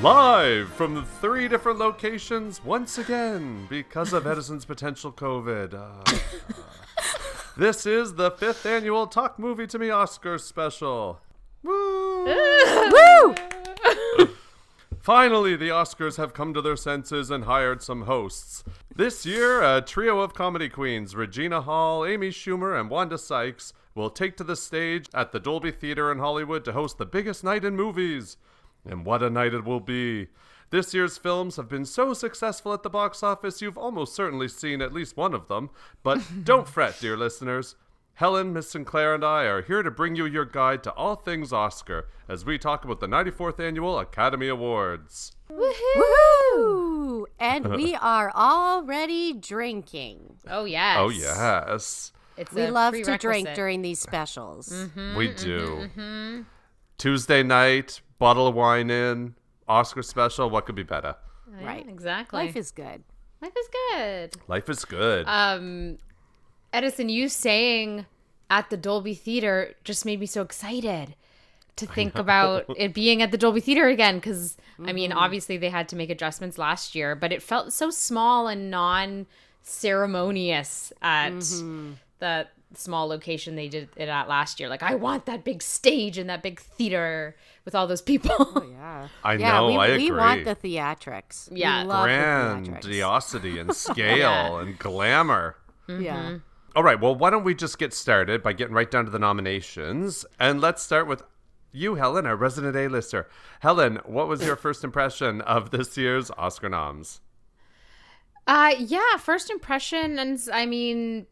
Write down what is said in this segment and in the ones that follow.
Live from the three different locations once again because of Edison's potential COVID. Uh, this is the fifth annual Talk Movie to Me Oscar special. Woo! Woo! Finally, the Oscars have come to their senses and hired some hosts. This year, a trio of comedy queens, Regina Hall, Amy Schumer, and Wanda Sykes, will take to the stage at the Dolby Theater in Hollywood to host the biggest night in movies. And what a night it will be! This year's films have been so successful at the box office, you've almost certainly seen at least one of them. But don't fret, dear listeners. Helen, Miss Sinclair, and I are here to bring you your guide to all things Oscar as we talk about the 94th Annual Academy Awards. Woohoo! And we are already drinking. Oh yes. Oh, yes. It's We love to drink during these specials. we do. Tuesday night, bottle of wine in, Oscar special. What could be better? Yeah, Right. Exactly. Life is good. Life is good. Life is good. Um, Edison, you saying at the Dolby Theater just made me so excited to think about it being at the Dolby Theater again. Because I mean, obviously they had to make adjustments last year, but it felt so small and non-ceremonious at the small location they did it at last year. Like, I want that big stage and that big theater with all those people. Yeah. I yeah, know, we, I we want the theatrics. We Yeah. love the. Grandiosity and scale and glamour. Yeah. All right, well, why don't we just get started by getting right down to the nominations? And let's start with you, Helen, our resident A-lister. Helen, what was your first impression of this year's Oscar noms? Uh yeah, first impression and I mean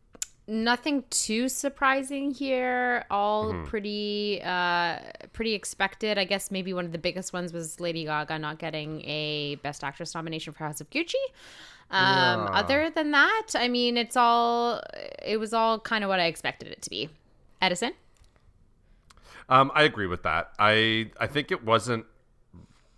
nothing too surprising here. All pretty uh pretty expected. I guess maybe one of the biggest ones was Lady Gaga not getting a best actress nomination for House of Gucci. Um Yeah. other than that, I mean it's all it was all kind of what I expected it to be. Edison? Um, I agree with that. I I think it wasn't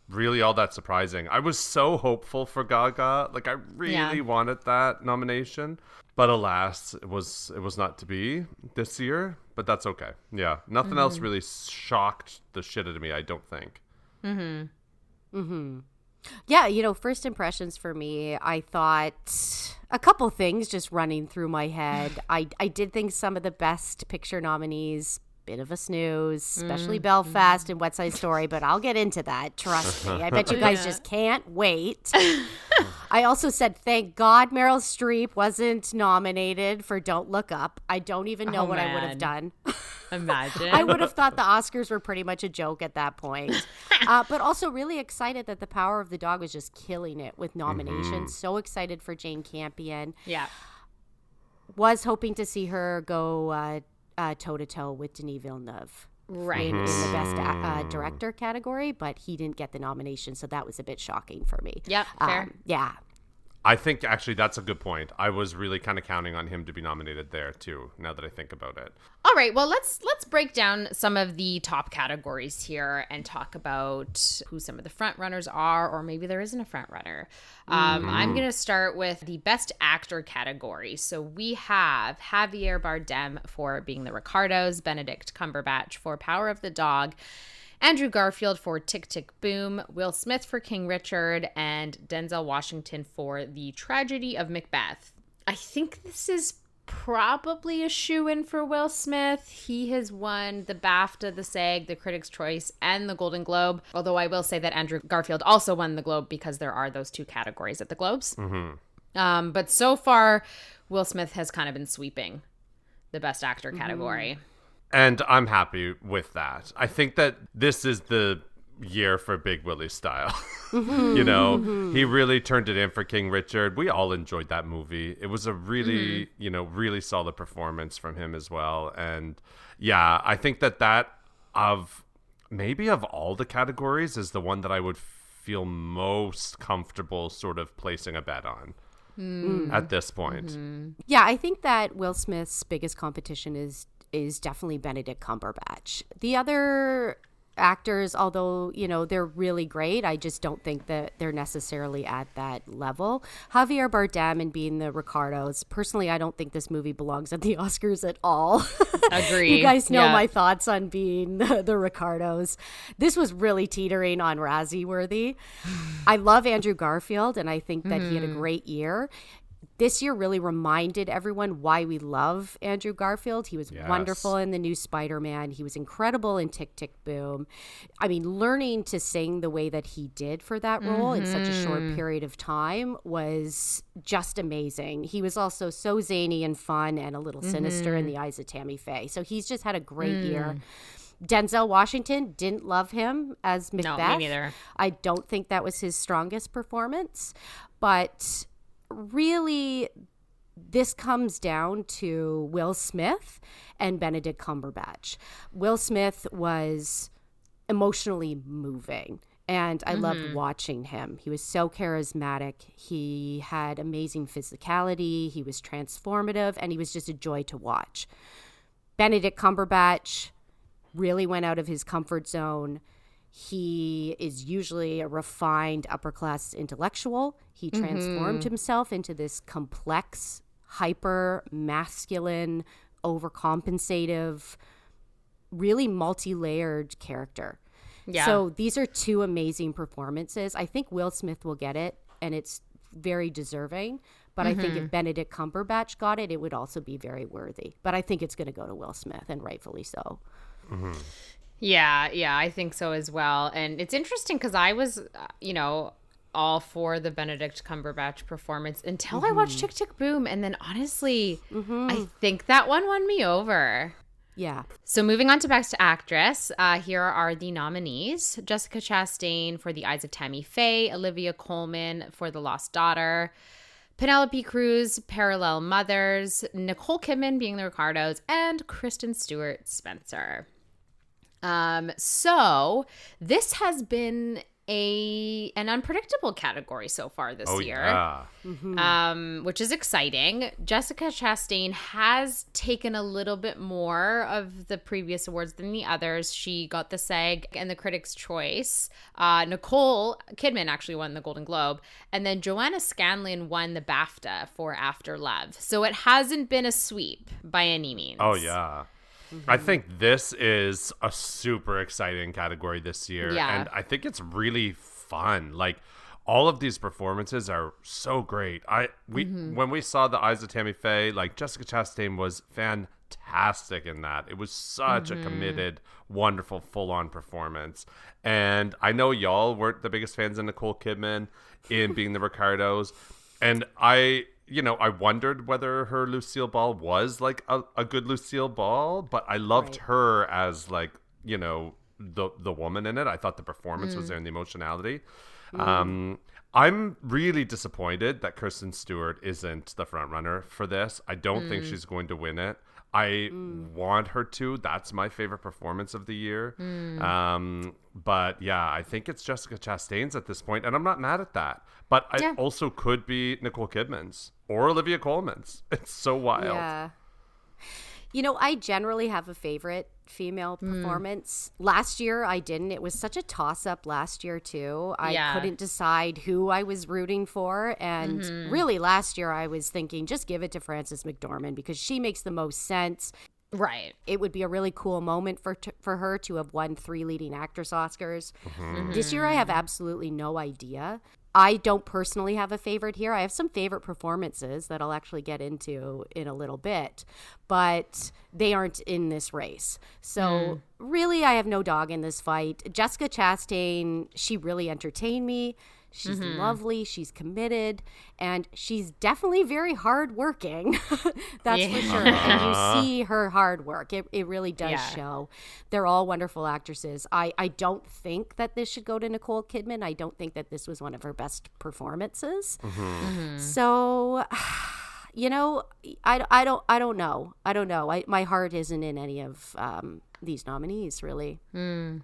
really all that surprising. I was so hopeful for Gaga. Like I really Yeah. wanted that nomination. But alas, it was it was not to be this year. But that's okay. Yeah. Nothing else really shocked the shit out of me, I don't think. Mm-hmm. Mm-hmm. Yeah, you know, first impressions for me, I thought a couple things just running through my head. I I did think some of the best picture nominees bit of a snooze, especially Belfast and mm-hmm. West Side Story, but I'll get into that. Trust me. I bet you guys just can't wait. I also said thank God Meryl Streep wasn't nominated for Don't Look Up. I don't even know Oh, what I would have done. Imagine. I would have thought the Oscars were pretty much a joke at that point. Uh, but also really excited that The Power of the Dog was just killing it with nominations. Mm-hmm. So excited for Jane Campion. yeah. Was hoping to see her go uh, toe to toe with Denis Villeneuve Right. in, in the best a- uh, director category, but he didn't get the nomination. So that was a bit shocking for me. Yep, fair. Um, yeah. I think actually that's a good point. I was really kind of counting on him to be nominated there too, now that I think about it. All right, well let's let's break down some of the top categories here and talk about who some of the front runners are, or maybe there isn't a front runner. Um, I'm going to start with the best actor category. So we have Javier Bardem for being the Ricardos, Benedict Cumberbatch for Power of the Dog. Andrew Garfield for Tick Tick Boom, Will Smith for King Richard, and Denzel Washington for The Tragedy of Macbeth. I think this is probably a shoe in for Will Smith. He has won the BAFTA, the SAG, the Critics' Choice, and the Golden Globe. Although I will say that Andrew Garfield also won the Globe because there are those two categories at the Globes. Um, but so far, Will Smith has kind of been sweeping the Best Actor category. And I'm happy with that. I think that this is the year for Big Willie style. you know, he really turned it in for King Richard. We all enjoyed that movie. It was a really, mm-hmm. you know, really solid performance from him as well. And yeah, I think that that of maybe of all the categories is the one that I would feel most comfortable sort of placing a bet on mm. at this point. Mm-hmm. Yeah, I think that Will Smith's biggest competition is is definitely Benedict Cumberbatch. The other actors, although, you know, they're really great. I just don't think that they're necessarily at that level. Javier Bardem and being the Ricardos, personally, I don't think this movie belongs at the Oscars at all. Agree. you guys know Yeah. my thoughts on being the, the Ricardos. This was really teetering on Razzie worthy. I love Andrew Garfield, and I think that he had a mm. great year. This year really reminded everyone why we love Andrew Garfield. He was Yes. wonderful in the new Spider Man. He was incredible in Tick Tick Boom. I mean, learning to sing the way that he did for that role in such a short mm-hmm. period of time was just amazing. He was also so zany and fun and a little sinister in mm-hmm. the eyes of Tammy Faye. So he's just had a great mm. year. Denzel Washington didn't love him as Macbeth. No, me neither. I don't think that was his strongest performance, but really this comes down to Will Smith and Benedict Cumberbatch. Will Smith was emotionally moving. And I loved mm-hmm. watching him. He was so charismatic. He had amazing physicality. He was transformative, and he was just a joy to watch. Benedict Cumberbatch really went out of his comfort zone. He is usually a refined upper class intellectual. He transformed mm-hmm. himself into this complex, hyper masculine, overcompensative, really multi layered character. Yeah. So these are two amazing performances. I think Will Smith will get it, and it's very deserving. But I think if mm-hmm. Benedict Cumberbatch got it, it would also be very worthy. But I think it's going to go to Will Smith, and rightfully so. Mm-hmm. Yeah, yeah, I think so as well. And it's interesting because I was, uh, you know, all for the Benedict Cumberbatch performance until I watched Tick Tick Boom. And then honestly, I think that one won me over. Yeah. So moving on to Best Actress, uh, here are the nominees: Jessica Chastain for The Eyes of Tammy Faye, Olivia Colman for The Lost Daughter, Penelope Cruz, Parallel Mothers, Nicole Kidman being the Ricardos, and Kristen Stewart Spencer. Um, so this has been a an unpredictable category so far this Oh year yeah. um, which is exciting. Jessica Chastain has taken a little bit more of the previous awards than the others. She got the SAG and the Critics' Choice. Uh, Nicole Kidman actually won the Golden Globe, and then Joanna Scanlon won the BAFTA for After Love. So it hasn't been a sweep by any means. Oh yeah. I mm-hmm. think this is a super exciting category this year. Yeah. And I think it's really fun. Like all of these performances are so great. I we mm-hmm. when we saw the Eyes of Tammy Faye, like Jessica Chastain was fantastic in that. It was such a mm-hmm. committed, wonderful, full on performance. And I know y'all weren't the biggest fans of Nicole Kidman in being the Ricardos. And I you know, I wondered whether her Lucille Ball was like a, a good Lucille Ball, but I loved Right. her as like, you know, the the woman in it. I thought the performance was mm. there and the emotionality. Mm. Um I'm really disappointed that Kirsten Stewart isn't the front runner for this. I don't think mm. she's going to win it. I want her to. That's my favorite performance of the year. Um, but yeah, I think it's Jessica Chastain's at this point, and I'm not mad at that. But it Yeah. also could be Nicole Kidman's or Olivia Colman's. It's so wild. Yeah. You know, I generally have a favorite female Hmm. performance. Last year I didn't. It was such a toss up last year too. I Yeah. couldn't decide who I was rooting for and Mm-hmm. really last year I was thinking just give it to Frances McDormand because she makes the most sense. Right. It would be a really cool moment for t- for her to have won 3 leading actress Oscars. This year I have absolutely no idea. I don't personally have a favorite here. I have some favorite performances that I'll actually get into in a little bit, but they aren't in this race. So, hmm. really, I have no dog in this fight. Jessica Chastain, she really entertained me. She's mm-hmm. lovely, she's committed, and she's definitely very hardworking. That's for sure. And you see her hard work. It, it really does Yeah. show. They're all wonderful actresses. I, I don't think that this should go to Nicole Kidman. I don't think that this was one of her best performances. Mm-hmm. Mm-hmm. So, you know, I, I don't I don't know. I don't know. I, my heart isn't in any of um, these nominees, really. Hmm.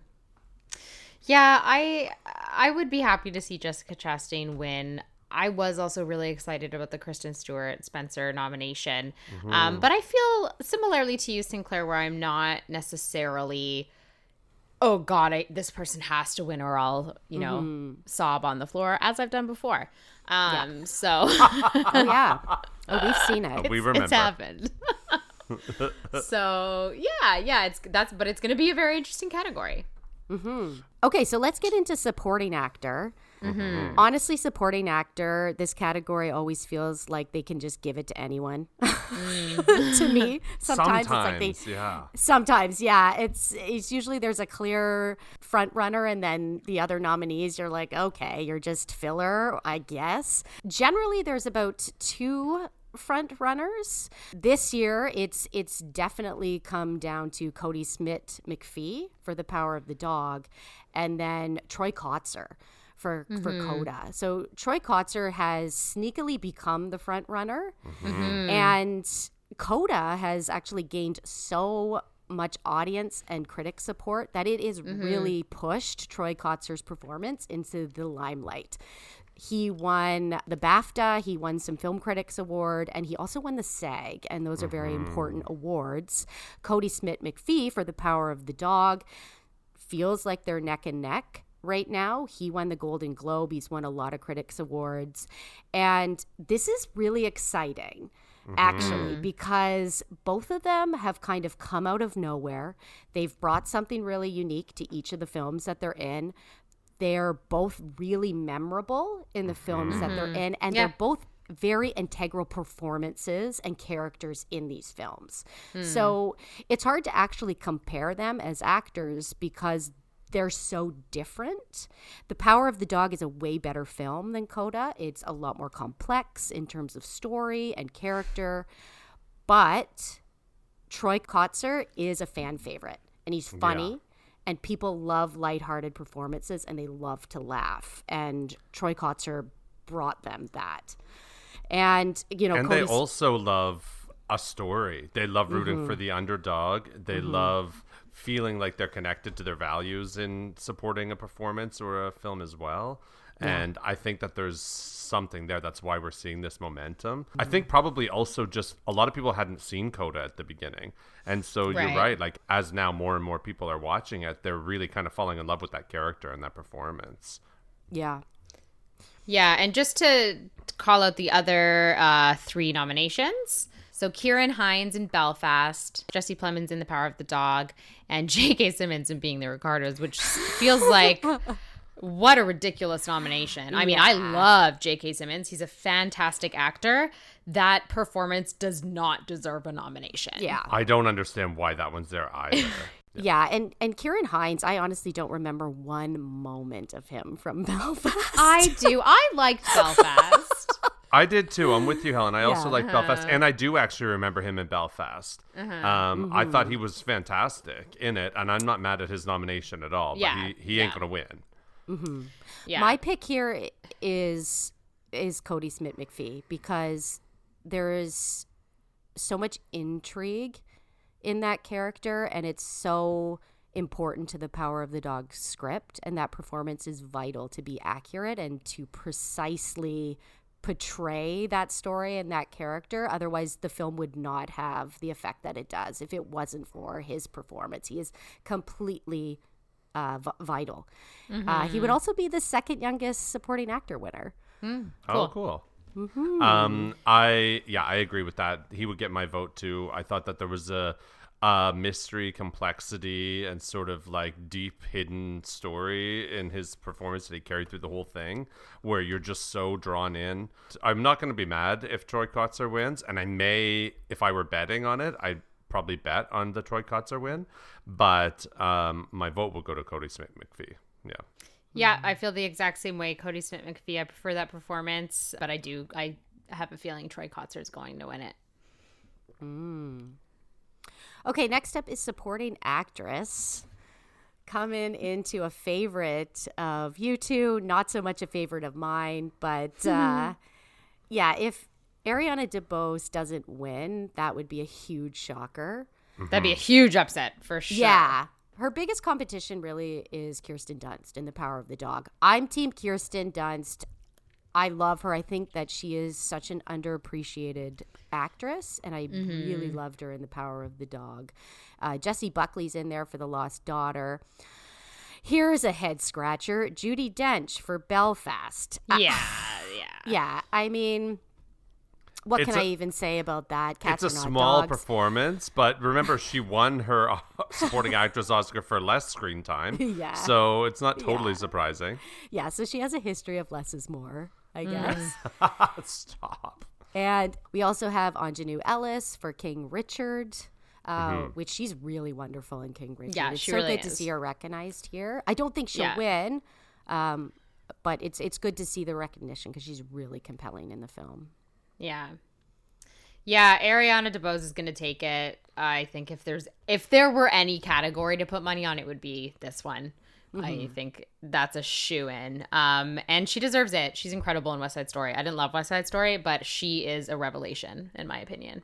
Yeah, I I would be happy to see Jessica Chastain win. I was also really excited about the Kristen Stewart Spencer nomination. Um, but I feel similarly to you, Sinclair, where I'm not necessarily oh god, I, this person has to win or I'll, you know, Mm-hmm. sob on the floor as I've done before. Um, so Oh yeah. Oh, we've seen it. we remember. it's happened. so yeah, yeah, it's that's but it's going to be a very interesting category. Okay, so let's get into supporting actor. Mm-hmm. Honestly, supporting actor, this category always feels like they can just give it to anyone. to me, sometimes, it's like they yeah. Sometimes, yeah. It's it's usually there's a clear front runner and then the other nominees you're like, okay, you're just filler, I guess. Generally there's about two front runners. This year it's it's definitely come down to Kodi Smit-McPhee for The Power of the Dog and then Troy Kotsur for for mm-hmm. Coda. So Troy Kotsur has sneakily become the front runner, mm-hmm. and Coda has actually gained so much audience and critic support that it is mm-hmm. really pushed Troy Kotsur's performance into the limelight. He won the BAFTA, he won some Film Critics Award, and he also won the SAG, and those are very mm-hmm. important awards. Kodi Smit-McPhee for The Power of the Dog feels like they're neck and neck right now. He won the Golden Globe, he's won a lot of critics awards. And this is really exciting mm-hmm. actually because both of them have kind of come out of nowhere. They've brought something really unique to each of the films that they're in. They're both really memorable in the mm-hmm. films that they're mm-hmm. in and Yeah. they're both very integral performances and characters in these films. Hmm. So it's hard to actually compare them as actors because they're so different. The Power of the Dog is a way better film than Coda. It's a lot more complex in terms of story and character. But Troy Kotsur is a fan favorite and he's funny. And people love lighthearted performances and they love to laugh. And Troy Kotsur brought them that. And, you know, and they also love a story. They love rooting Mm-hmm. for the underdog. They love feeling like they're connected to their values in supporting a performance or a film as well. And I think that there's something there. That's why we're seeing this momentum. I Mm-hmm. think probably also just a lot of people hadn't seen Coda at the beginning. And so you're Right. right. Like, as now more and more people are watching it, they're really kind of falling in love with that character and that performance. yeah. Yeah, and just to call out the other uh, three nominations. So Ciarán Hinds in Belfast, Jesse Plemons in The Power of the Dog, and J.K. Simmons in Being the Ricardos, which feels like what a ridiculous nomination. I mean, I love J.K. Simmons. He's a fantastic actor. That performance does not deserve a nomination. Yeah. I don't understand why that one's there either. Yeah, and and Ciarán Hinds, I honestly don't remember one moment of him from Belfast. I do. I liked Belfast. I did too. I'm with you, Helen. I also Yeah. like uh-huh. Belfast, and I do actually remember him in Belfast. Uh-huh. Um, I mm-hmm. thought he was fantastic in it, and I'm not mad at his nomination at all. But Yeah, he, he ain't yeah. gonna win. Mm-hmm. Yeah. My pick here is is Kodi Smit-McPhee because there is so much intrigue in that character and it's so important to the power of the dog script and that performance is vital to be accurate and to precisely portray that story and that character. Otherwise the film would not have the effect that it does if it wasn't for his performance. He is completely uh, v- vital uh, he would also be the second youngest supporting actor winner Oh, cool. Um, I yeah, I agree with that. He would get my vote too. I thought that there was a, a mystery, complexity, and sort of like deep hidden story in his performance that he carried through the whole thing, where you're just so drawn in. I'm not going to be mad if Troy Kotsur wins, and I may, if I were betting on it, I'd probably bet on the Troy Kotsur win, but um, my vote will go to Kodi Smit-McPhee. Yeah. Yeah, I feel the exact same way. Kodi Smit-McPhee, I prefer that performance, but I do, I have a feeling Troy Kotsur is going to win it. Okay, next up is supporting actress. Coming into a favorite of you two, not so much a favorite of mine, but uh, yeah, if Ariana DeBose doesn't win, that would be a huge shocker. That'd be a huge upset for sure. Yeah. Her biggest competition really is Kirsten Dunst in The Power of the Dog. I'm Team Kirsten Dunst. I love her. I think that she is such an underappreciated actress, and I really loved her in The Power of the Dog. Uh, Jessie Buckley's in there for The Lost Daughter. Here's a head scratcher Judi Dench for Belfast. Uh, Yeah, yeah. yeah, I mean, what It's can a- I even say about that? Cats it's a small dogs. performance, but remember, she won her uh, supporting actress Oscar for less screen time. Yeah. So it's not totally Yeah. surprising. Yeah, so she has a history of less is more, I guess. Stop. And we also have Aunjanue Ellis for King Richard, uh, which she's really wonderful in King Richard. Yeah, it's she so really good to see her recognized here. I don't think she'll Yeah. win, um, but it's it's good to see the recognition because she's really compelling in the film. Yeah. Yeah, Ariana DeBose is going to take it. I think if there's if there were any category to put money on, it would be this one. I think that's a shoe in. Um, and she deserves it. She's incredible in West Side Story. I didn't love West Side Story, but she is a revelation in my opinion.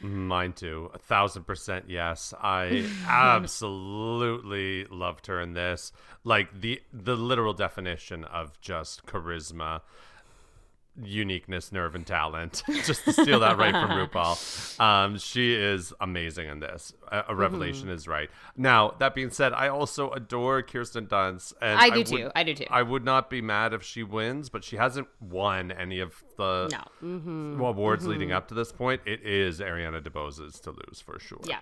Mine too. A thousand percent yes. I absolutely loved her in this. Like the the literal definition of just charisma, uniqueness, nerve, and talent. just to steal that right from RuPaul. Um, she is amazing in this. A, a revelation mm-hmm. is right. Now that being said, I also adore Kirsten Dunst, and I do would- too. I do too. I would not be mad if she wins, but she hasn't won any of the no. Mm-hmm. awards leading mm-hmm. up to this point. It is Ariana DeBose's to lose for sure. Yeah.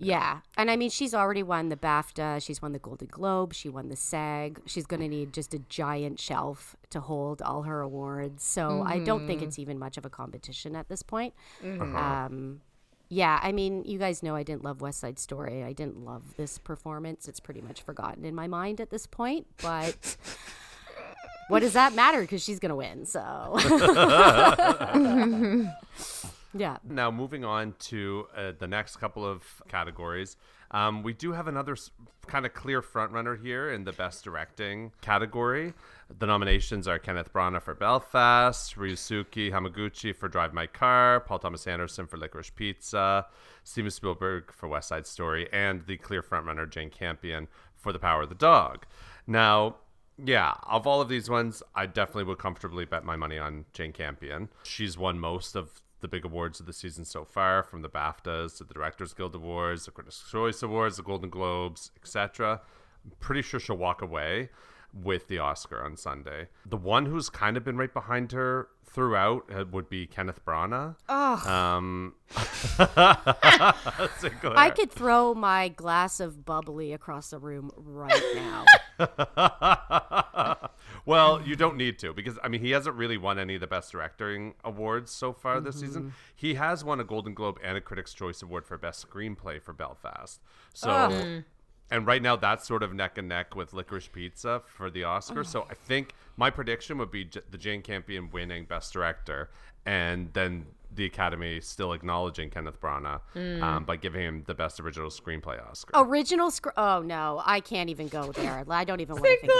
Yeah, and I mean she's already won the BAFTA, she's won the Golden Globe, she won the SAG. She's going to need just a giant shelf to hold all her awards. So I don't think mm-hmm. it's even much of a competition at this point. Mm-hmm. Uh-huh. Um, yeah, I mean, you guys know I didn't love West Side Story. I didn't love this performance. It's pretty much forgotten in my mind at this point. But what does that matter? Because she's going to win. So yeah. Now, moving on to uh, the next couple of categories, um, we do have another s- kind of clear frontrunner here in the best directing category. The nominations are Kenneth Branagh for Belfast, Ryusuke Hamaguchi for Drive My Car, Paul Thomas Anderson for Licorice Pizza, Steven Spielberg for West Side Story, and the clear frontrunner Jane Campion for The Power of the Dog. Now, yeah, of all of these ones, I definitely would comfortably bet my money on Jane Campion. She's won most of the big awards of the season so far, from the BAFTAs to the Directors Guild Awards, the Critics' Choice Awards, the Golden Globes, etc. I'm pretty sure she'll walk away with the Oscar on Sunday. The one who's kind of been right behind her throughout uh, would be Kenneth Branagh. Oh. Um, I could throw my glass of bubbly across the room right now. well, you mm-hmm. don't need to because I mean he hasn't really won any of the best directing awards so far this season. Mm-hmm. He has won a Golden Globe and a Critics' Choice Award for best screenplay for Belfast. So mm. and right now that's sort of neck and neck with Licorice Pizza for the Oscar. So I think my prediction would be J- the Jane Campion winning best director and then the Academy still acknowledging Kenneth Branagh hmm. um, by giving him the best original screenplay Oscar. Original script. Oh no, I can't even go there. I don't even want to think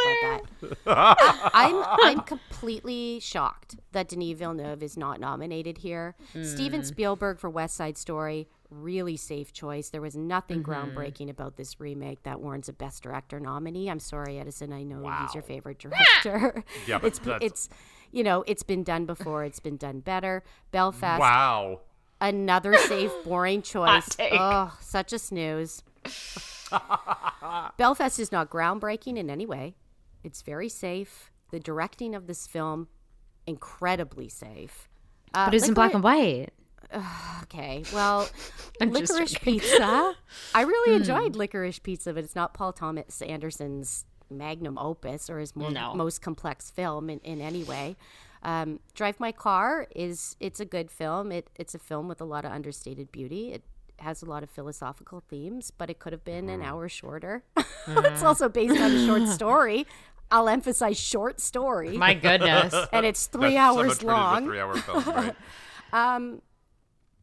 about that. I'm I'm completely shocked that Denis Villeneuve is not nominated here. Hmm. Steven Spielberg for West Side Story, really safe choice. There was nothing mm-hmm. groundbreaking about this remake that warrants a Best Director nominee. I'm sorry, Edison. I know he's your favorite director. Yeah, but it's that's- it's you know it's been done before. It's been done better. Belfast, Wow. Another safe, boring choice. take. Oh, such a snooze. Belfast is not groundbreaking in any way. It's very safe. The directing of this film, incredibly safe. Uh, But it's in black and white. Okay, well, licorice pizza. I really enjoyed licorice pizza, but it's not Paul Thomas Anderson's magnum opus or his more, No. most complex film in, in any way. Um, Drive My Car is it's a good film. It it's a film with a lot of understated beauty. It has a lot of philosophical themes, but it could have been an mm-hmm. hour shorter. it's mm-hmm. also based on a short story. I'll emphasize short story, My goodness. and it's three That's hours someone turning long. three-hour film, right? Um,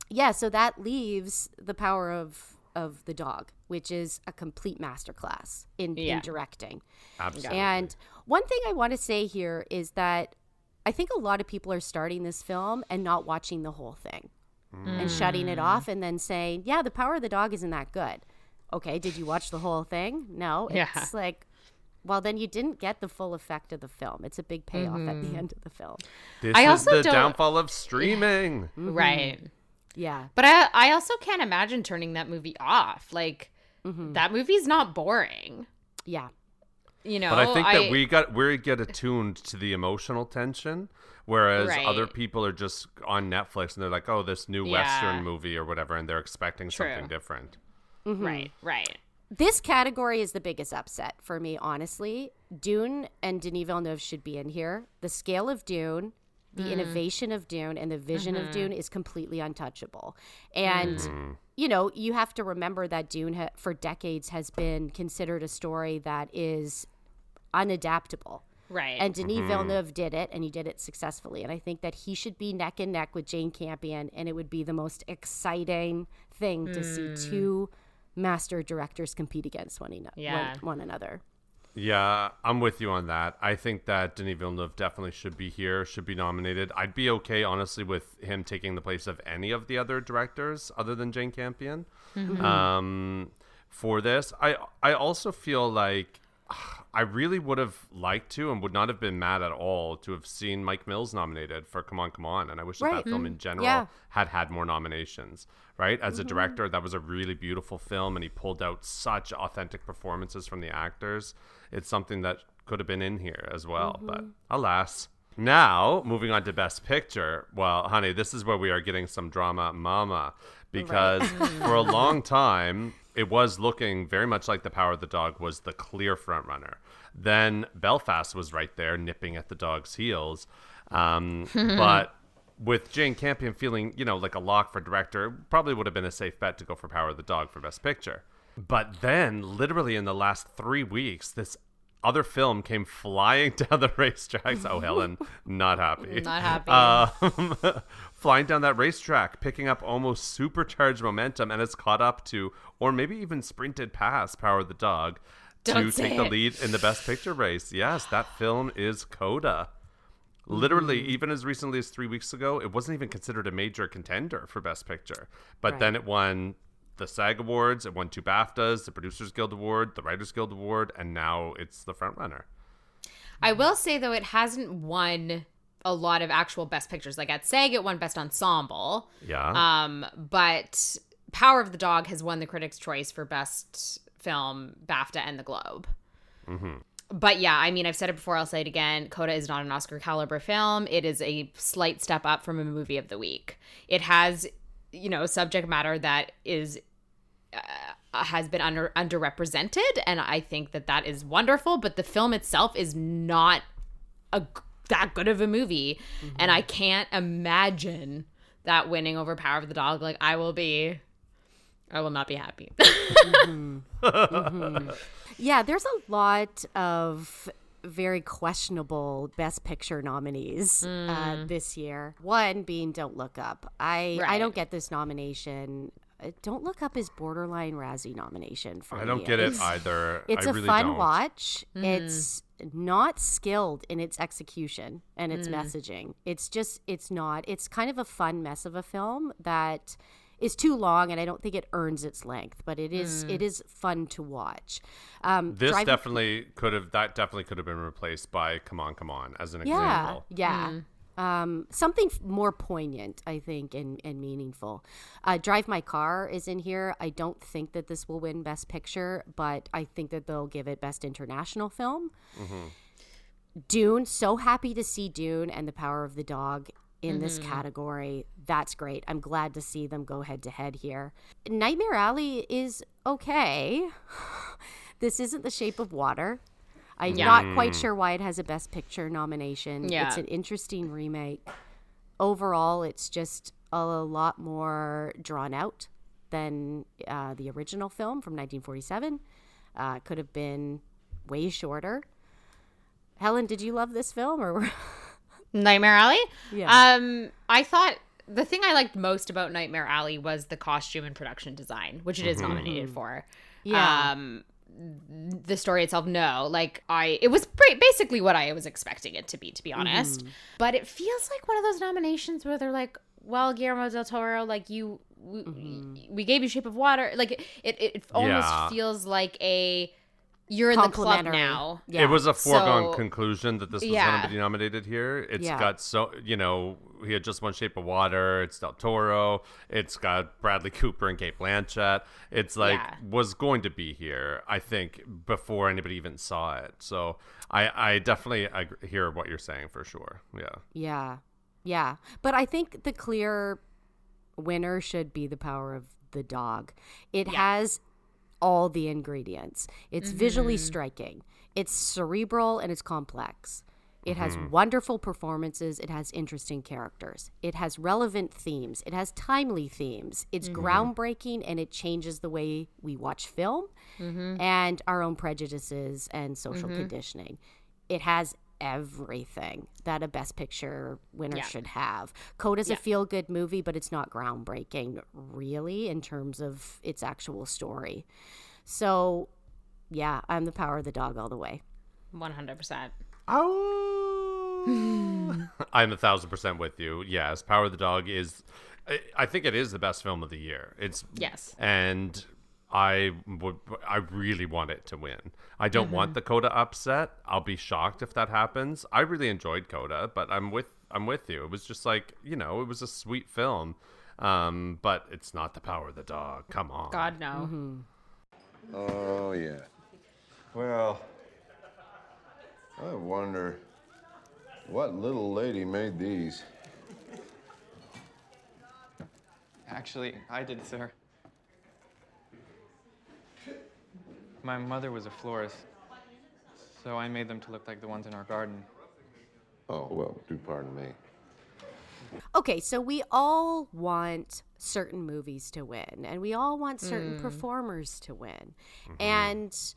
yeah so that leaves the power of of the dog which is a complete masterclass in, Yeah. in directing Absolutely. and one thing i want to say here is that i think a lot of people are starting this film and not watching the whole thing mm. and shutting it off and then saying yeah the power of the dog isn't that good okay did you watch the whole thing no Yeah. it's like well then you didn't get the full effect of the film it's a big payoff at the mm-hmm. end of the film This I is also the don't- downfall of streaming. Right. Yeah But I I also can't imagine turning that movie off. Like mm-hmm. that movie's not boring. yeah You know, But I think that I- we got we get attuned to the emotional tension, whereas Right. other people are just on Netflix and they're like, "Oh, this new Yeah. Western movie or whatever," and they're expecting True. something different. Mm-hmm. right, right. This category is the biggest upset for me, honestly. Dune and Denis Villeneuve should be in here. The scale of Dune, the mm. innovation of Dune, and the vision of mm-hmm. Dune is completely untouchable. And, mm. you know, you have to remember that Dune ha- for decades has been considered a story that is unadaptable. Right. And Denis mm-hmm. Villeneuve did it, and he did it successfully. And I think that he should be neck and neck with Jane Campion, and it would be the most exciting thing to see mm. two master directors compete against one, eno- Yeah. one, one another. Yeah, I'm with you on that. I think that Denis Villeneuve definitely should be here, should be nominated. I'd be okay, honestly, with him taking the place of any of the other directors other than Jane Campion mm-hmm. um, for this. I I also feel like I really would have liked to and would not have been mad at all to have seen Mike Mills nominated for Come On, Come On. And I wish that, Right. that film mm-hmm. in general Yeah. had had more nominations, right? As a mm-hmm. director, that was a really beautiful film, and he pulled out such authentic performances from the actors. It's something that could have been in here as well, but alas. Now, moving on to Best Picture. Well, honey, this is where we are getting some drama, mama, because for a long time, it was looking very much like The Power of the Dog was the clear frontrunner. Then Belfast was right there, nipping at the dog's heels. Um, but with Jane Campion feeling, you know, like a lock for director, probably would have been a safe bet to go for Power of the Dog for Best Picture. But then, literally in the last three weeks, this other film came flying down the racetracks. Oh, Helen, not happy. Not happy. Um, flying down that racetrack, picking up almost supercharged momentum, and it's caught up to, or maybe even sprinted past Power of the Dog to Don't say take the lead in the Best Picture race. Yes, that film is Coda. Literally, Mm. even as recently as three weeks ago, it wasn't even considered a major contender for Best Picture. But Right. then it won the SAG Awards, it won two BAFTAs, the Producers Guild Award, the Writers Guild Award, and now it's the frontrunner. I will say though, it hasn't won a lot of actual best pictures. Like at SAG, it won best ensemble. Yeah. Um, but Power of the Dog has won the Critics' Choice for best film, BAFTA, and the Globe. But yeah, I mean, I've said it before. I'll say it again. Coda is not an Oscar caliber film. It is a slight step up from a movie of the week. It has, you know, subject matter that is uh, has been under underrepresented, and I think that that is wonderful. But the film itself is not a that good of a movie, and I can't imagine that winning over Power of the Dog. Like I will be, I will not be happy. Yeah, there's a lot of very questionable Best Picture nominees uh, this year. One being Don't Look Up. I I don't get this nomination. Uh, Don't Look Up is borderline Razzie nomination for I don't get it either. It's I a really fun don't. watch. It's not skilled in its execution and its messaging. It's just it's not. It's kind of a fun mess of a film that is too long and I don't think it earns its length, but it is it is fun to watch. Um This Drive- definitely could have that definitely could have been replaced by Come On, Come On as an yeah, example. yeah. Um, something more poignant, I think, and, and meaningful. Uh, Drive My Car is in here. I don't think that this will win Best Picture, but I think that they'll give it Best International Film. Dune, so happy to see Dune and The Power of the Dog in this category. That's great. I'm glad to see them go head to head here. Nightmare Alley is okay. this isn't The Shape of Water. I'm Yeah. not quite sure why it has a Best Picture nomination. Yeah. It's an interesting remake. Overall, it's just a lot more drawn out than uh, the original film from 1947. Uh, could have been way shorter. Helen, did you love this film or? Nightmare Alley. Yeah. Um, I thought the thing I liked most about Nightmare Alley was the costume and production design, which it is nominated for. Yeah. Um, the story itself, no. Like I, it was basically what I was expecting it to be, to be mm-hmm. honest. But it feels like one of those nominations where they're like, "Well, Guillermo del Toro, like you, we, mm-hmm. we gave you Shape of Water." Like it, it, it almost Yeah. feels like a You're in the club now. Yeah. It was a foregone So- conclusion that this was Yeah. going to be nominated here. It's Yeah. got so you know he had just won Shape of Water. It's Del Toro. It's got Bradley Cooper and Cate Blanchett. It's like Yeah. was going to be here. I think before anybody even saw it. So I I definitely I hear what you're saying for sure. Yeah. Yeah. Yeah. But I think the clear winner should be the power of the dog. It has all the ingredients. It's visually mm-hmm. striking. It's cerebral and it's complex. It has mm-hmm. wonderful performances. It has interesting characters. It has relevant themes. It has timely themes. It's mm-hmm. groundbreaking and it changes the way we watch film and our own prejudices and social conditioning. It has everything that a best picture winner Yeah. should have. Coda's Yeah. a feel good movie, but it's not groundbreaking really in terms of its actual story. So, yeah, I'm the power of the dog all the way. 100%. Oh. I'm a thousand percent with you. Yes, Power of the Dog is. I- I think it is the best film of the year. It's Yes. and I would. I really want it to win. I don't want the Coda upset. I'll be shocked if that happens. I really enjoyed Coda, but I'm with. I'm with you. It was just like you know, it was a sweet film, um, but it's not the Power of the Dog. Come on. God, no. Oh, yeah. Well, I wonder what little lady made these. Actually, I did, sir. My mother was a florist, so I made them to look like the ones in our garden. Oh, well, do pardon me. Okay, so we all want certain movies to win, and we all want certain hmm. performers to win. Mm-hmm. And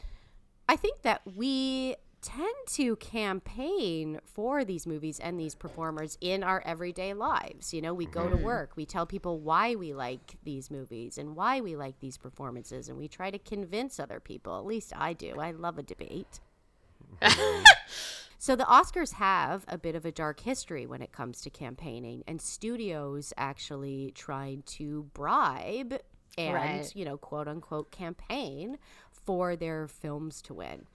I think that we tend to campaign for these movies and these performers in our everyday lives. You know, we go to mm-hmm. work, we tell people why we like these movies and why we like these performances, and we try to convince other people. At least I do. I love a debate. Mm-hmm. So the Oscars have a bit of a dark history when it comes to campaigning, and studios actually tried to bribe and Right. you know quote unquote campaign for their films to win.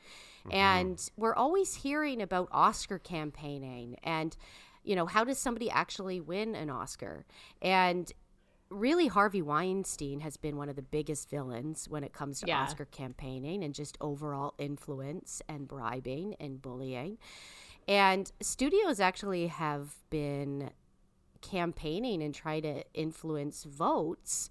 Mm-hmm. And we're always hearing about Oscar campaigning and you know how does somebody actually win an Oscar? And really Harvey Weinstein has been one of the biggest villains when it comes to Yeah. Oscar campaigning and just overall influence and bribing and bullying. And studios actually have been campaigning and try to influence votes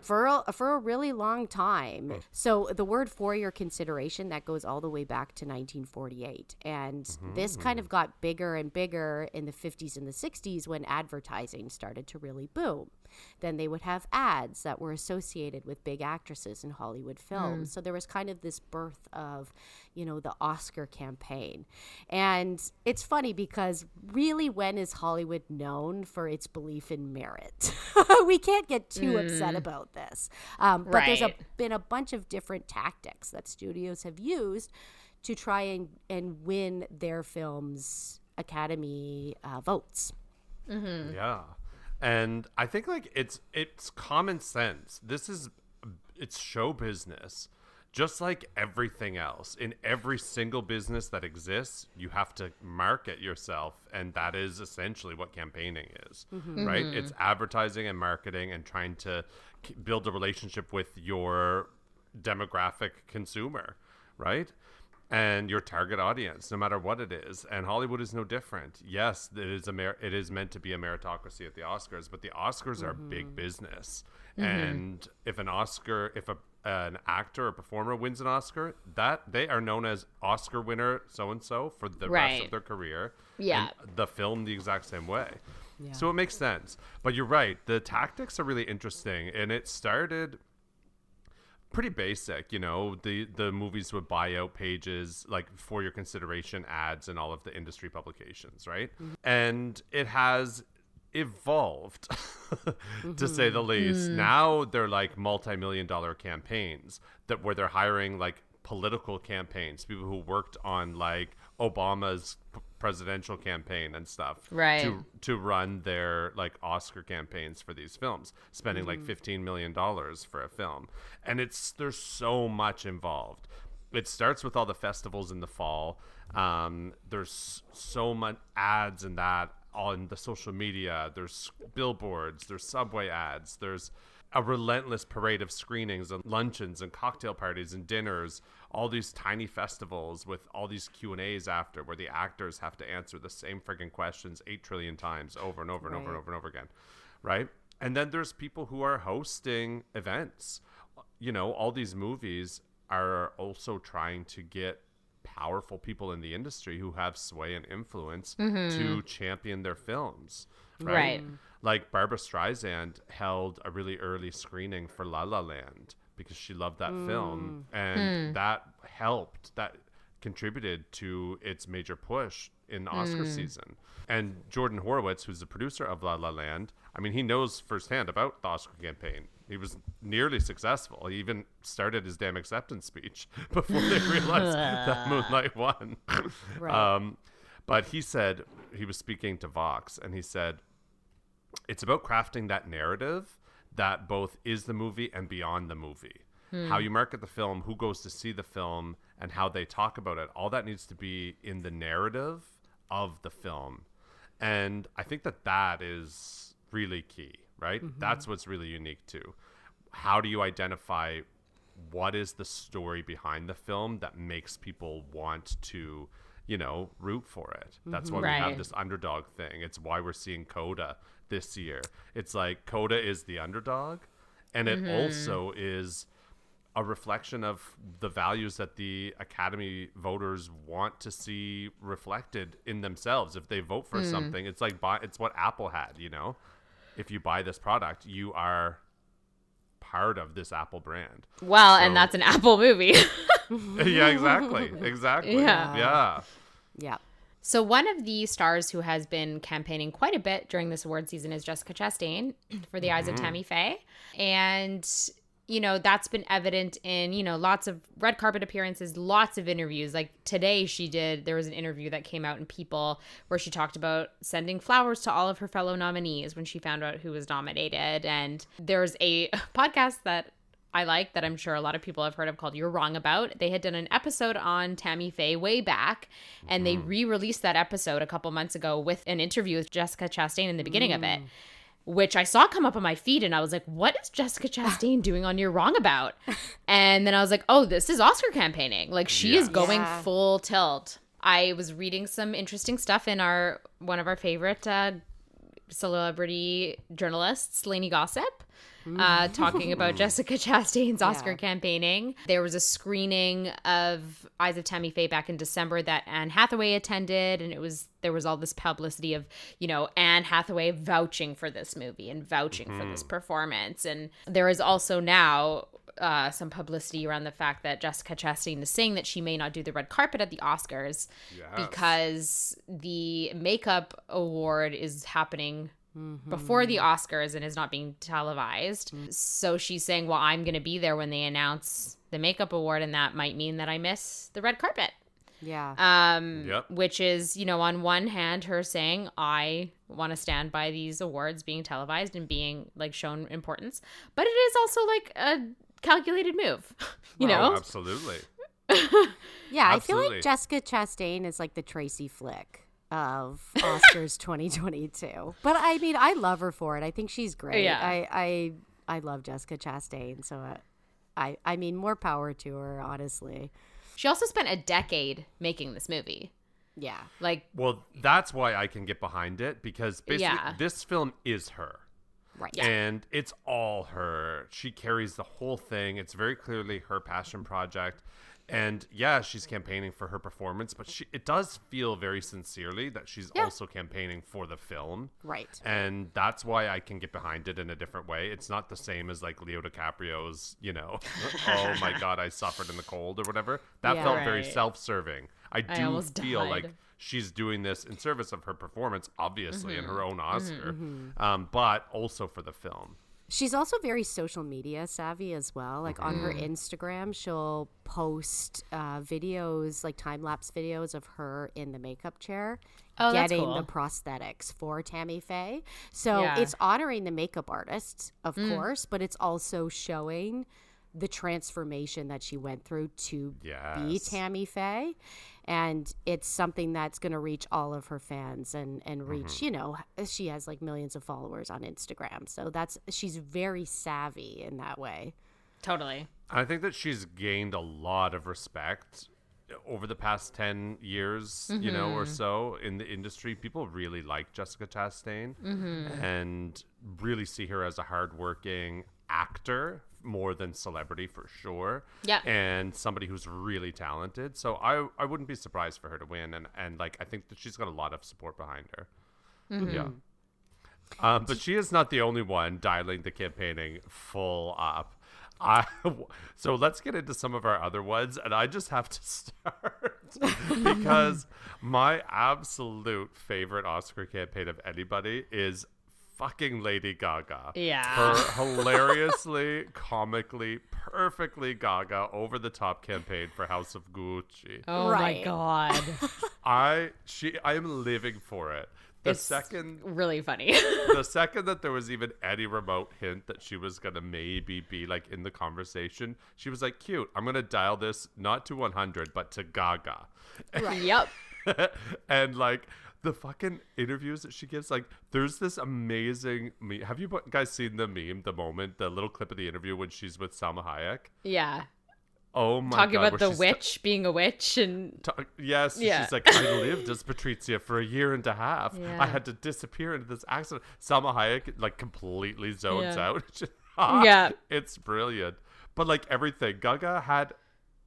for a, for a really long time. Oh. So the word for your consideration that goes all the way back to 1948 and this kind of mm-hmm. got bigger and bigger in the 50s and the 60s when advertising started to really boom. Then they would have ads that were associated with big actresses in Hollywood films. So there was kind of this birth of, you know, the Oscar campaign. And it's funny because really when is Hollywood known for its belief in merit? we can't get too upset about this. Um, but there's a, been a bunch of different tactics that studios have used to try and, and win their films Academy uh, votes. Yeah. And I think like it's it's common sense. This is it's show business. Just like everything else, in every single business that exists, you have to market yourself, and that is essentially what campaigning is, mm-hmm. right? Mm-hmm. It's advertising and marketing and trying to build a relationship with your demographic consumer, right? And your target audience, no matter what it is. And Hollywood is no different. Yes, it is a mer- it is meant to be a meritocracy at the Oscars, but the Oscars are big mm-hmm. business. Mm-hmm. And if an Oscar, if a an actor or performer wins an Oscar, that they are known as Oscar winner so and so for the rest of their career. Yeah. And the film the exact same way. So it makes sense. But you're right. The tactics are really interesting, and it started pretty basic you know the the movies would buy out pages like for your consideration ads and all of the industry publications right? Mm-hmm. And it has evolved to mm-hmm. say the least. Hmm. Now they're like multi-million dollar campaigns that where they're hiring like political campaigns people who worked on like obama's presidential campaign and stuff Right. to to run their like Oscar campaigns for these films, spending like Mm-hmm. fifteen million dollars for a film, and it's there's so much involved. it starts with all the festivals in the fall. Um, there's so much ads in that on the social media. There's billboards. There's subway ads. There's a relentless parade of screenings and luncheons and cocktail parties and dinners all these tiny festivals with all these q and a's after where the actors have to answer the same friggin' questions 8 trillion times over and over and over and over and over again right and then there's people who are hosting events you know all these movies are also trying to get powerful people in the industry who have sway and influence mm-hmm. to champion their films right? Right. like Barbra Streisand held a really early screening for La La Land because she loved that film mm. and hmm. that helped that contributed to its major push in Oscar hmm. season. And Jordan Horowitz, who's the producer of La La Land, I mean, he knows firsthand about the Oscar campaign. He was nearly successful. He even started his damn acceptance speech before they realized that Moonlight won. Right. Um, but he said he was speaking to Vox, and he said it's about crafting that narrative that both is the movie and beyond the movie. How you market the film, who goes to see the film, and how they talk about it. All that needs to be in the narrative of the film. And I think that that is really key, right? Mm-hmm. That's what's really unique too. How do you identify what is the story behind the film that makes people want to, you know, root for it? That's mm-hmm. why we have this underdog thing. It's why we're seeing Coda this year. It's like Coda is the underdog, and it mm-hmm. also is a reflection of the values that the Academy voters want to see reflected in themselves. If they vote for hmm. something, it's like buy, it's what Apple had, you know. If you buy this product, you are part of this Apple brand. Well, So- and that's an Apple movie. yeah, exactly, exactly. Yeah. yeah. yeah. So one of the stars who has been campaigning quite a bit during this award season is Jessica Chastain for The Eyes of mm-hmm. Tammy Faye. And you know, that's been evident in, you know, lots of red carpet appearances, lots of interviews. Like today she did there was an interview that came out in People where she talked about sending flowers to all of her fellow nominees when she found out who was nominated. And there's a podcast that I like that I'm sure a lot of people have heard of called You're Wrong About. They had done an episode on Tammy Faye way back, and they re released that episode a couple months ago with an interview with Jessica Chastain in the beginning of it, which I saw come up on my feed, and I was like, What is Jessica Chastain doing on You're Wrong About? And then I was like, Oh, this is Oscar campaigning. Like, she is going Yeah. full tilt. I was reading some interesting stuff in our one of our favorite uh, celebrity journalists, Lainey Gossip, uh, talking about Jessica Chastain's Oscar Yeah. campaigning. There was a screening of Eyes of Tammy Faye back in December that Anne Hathaway attended, and it was there was all this publicity of you know Anne Hathaway vouching for this movie and vouching for this performance, and there is also now. Uh, some publicity around the fact that Jessica Chastain is saying that she may not do the red carpet at the Oscars because the makeup award is happening before the Oscars and is not being televised. So she's saying, Well, I'm going to be there when they announce the makeup award, and that might mean that I miss the red carpet. Yeah. Um, Yep. Which is, you know, on one hand, her saying, I want to stand by these awards being televised and being like shown importance, but it is also like a calculated move, you Oh, know? absolutely. Yeah, I feel like Jessica Chastain is like the Tracy Flick of Oscars 2022. But I mean, I love her for it. I think she's great. Yeah. I I I love Jessica Chastain, so uh, I I mean, more power to her, honestly. She also spent a decade making this movie. Yeah. Like, Well, that's why I can get behind it because basically Yeah. this film is her. Right. And it's all her. She carries the whole thing. It's very clearly her passion project. And yeah, she's campaigning for her performance, but she it does feel very sincerely that she's Yeah. also campaigning for the film. Right. And that's why I can get behind it in a different way. It's not the same as like Leo DiCaprio's, you know, oh my god, I suffered in the cold or whatever. That Yeah. felt very self-serving. I do almost feel like she's doing this in service of her performance, obviously, and her Mm-hmm. own Oscar, um, but also for the film. She's also very social media savvy as well. Like on Mm-hmm. her Instagram, she'll post uh, videos, like time lapse videos of her in the makeup chair Oh, getting cool. the prosthetics for Tammy Faye. So Yeah. Mm. it's honoring the makeup artists, of course, but it's also showing the transformation that she went through to be Tammy Faye. And it's something that's going to reach all of her fans and, and reach, Mm-hmm. you know, she has like millions of followers on Instagram. So that's, she's very savvy in that way. Totally. I think that she's gained a lot of respect over the past 10 years, you know, or so in the industry. People really like Jessica Chastain and really see her as a hardworking actor more than celebrity for sure. Yeah. And somebody who's really talented. So I I wouldn't be surprised for her to win and and like I think that she's got a lot of support behind her. Yeah. Um, but she is not the only one dialing the campaigning full up. I, so let's get into some of our other ones, and I just have to start because my absolute favorite Oscar campaign of anybody is fucking Lady Gaga. Yeah. Her hilariously, comically, perfectly Gaga over the top campaign for House of Gucci. Oh Right. my god. I she I am living for it. The It's second really funny. the second that there was even any remote hint that she was gonna maybe be like in the conversation, she was like, "Cute, I'm gonna dial this not to 100 but to Gaga," yep. and like the fucking interviews that she gives, like there's this amazing. Me- Have you guys seen the meme, the moment, the little clip of the interview when she's with Salma Hayek? Yeah. Oh my god. Talking god! about the witch being a witch and Ta- yes, Yeah. she's like, I lived as Patrizia for a year and a half. Yeah. I had to disappear into this accident. Salma Hayek like completely zones Yeah. out. Yeah. it's brilliant. But like everything, Gaga had,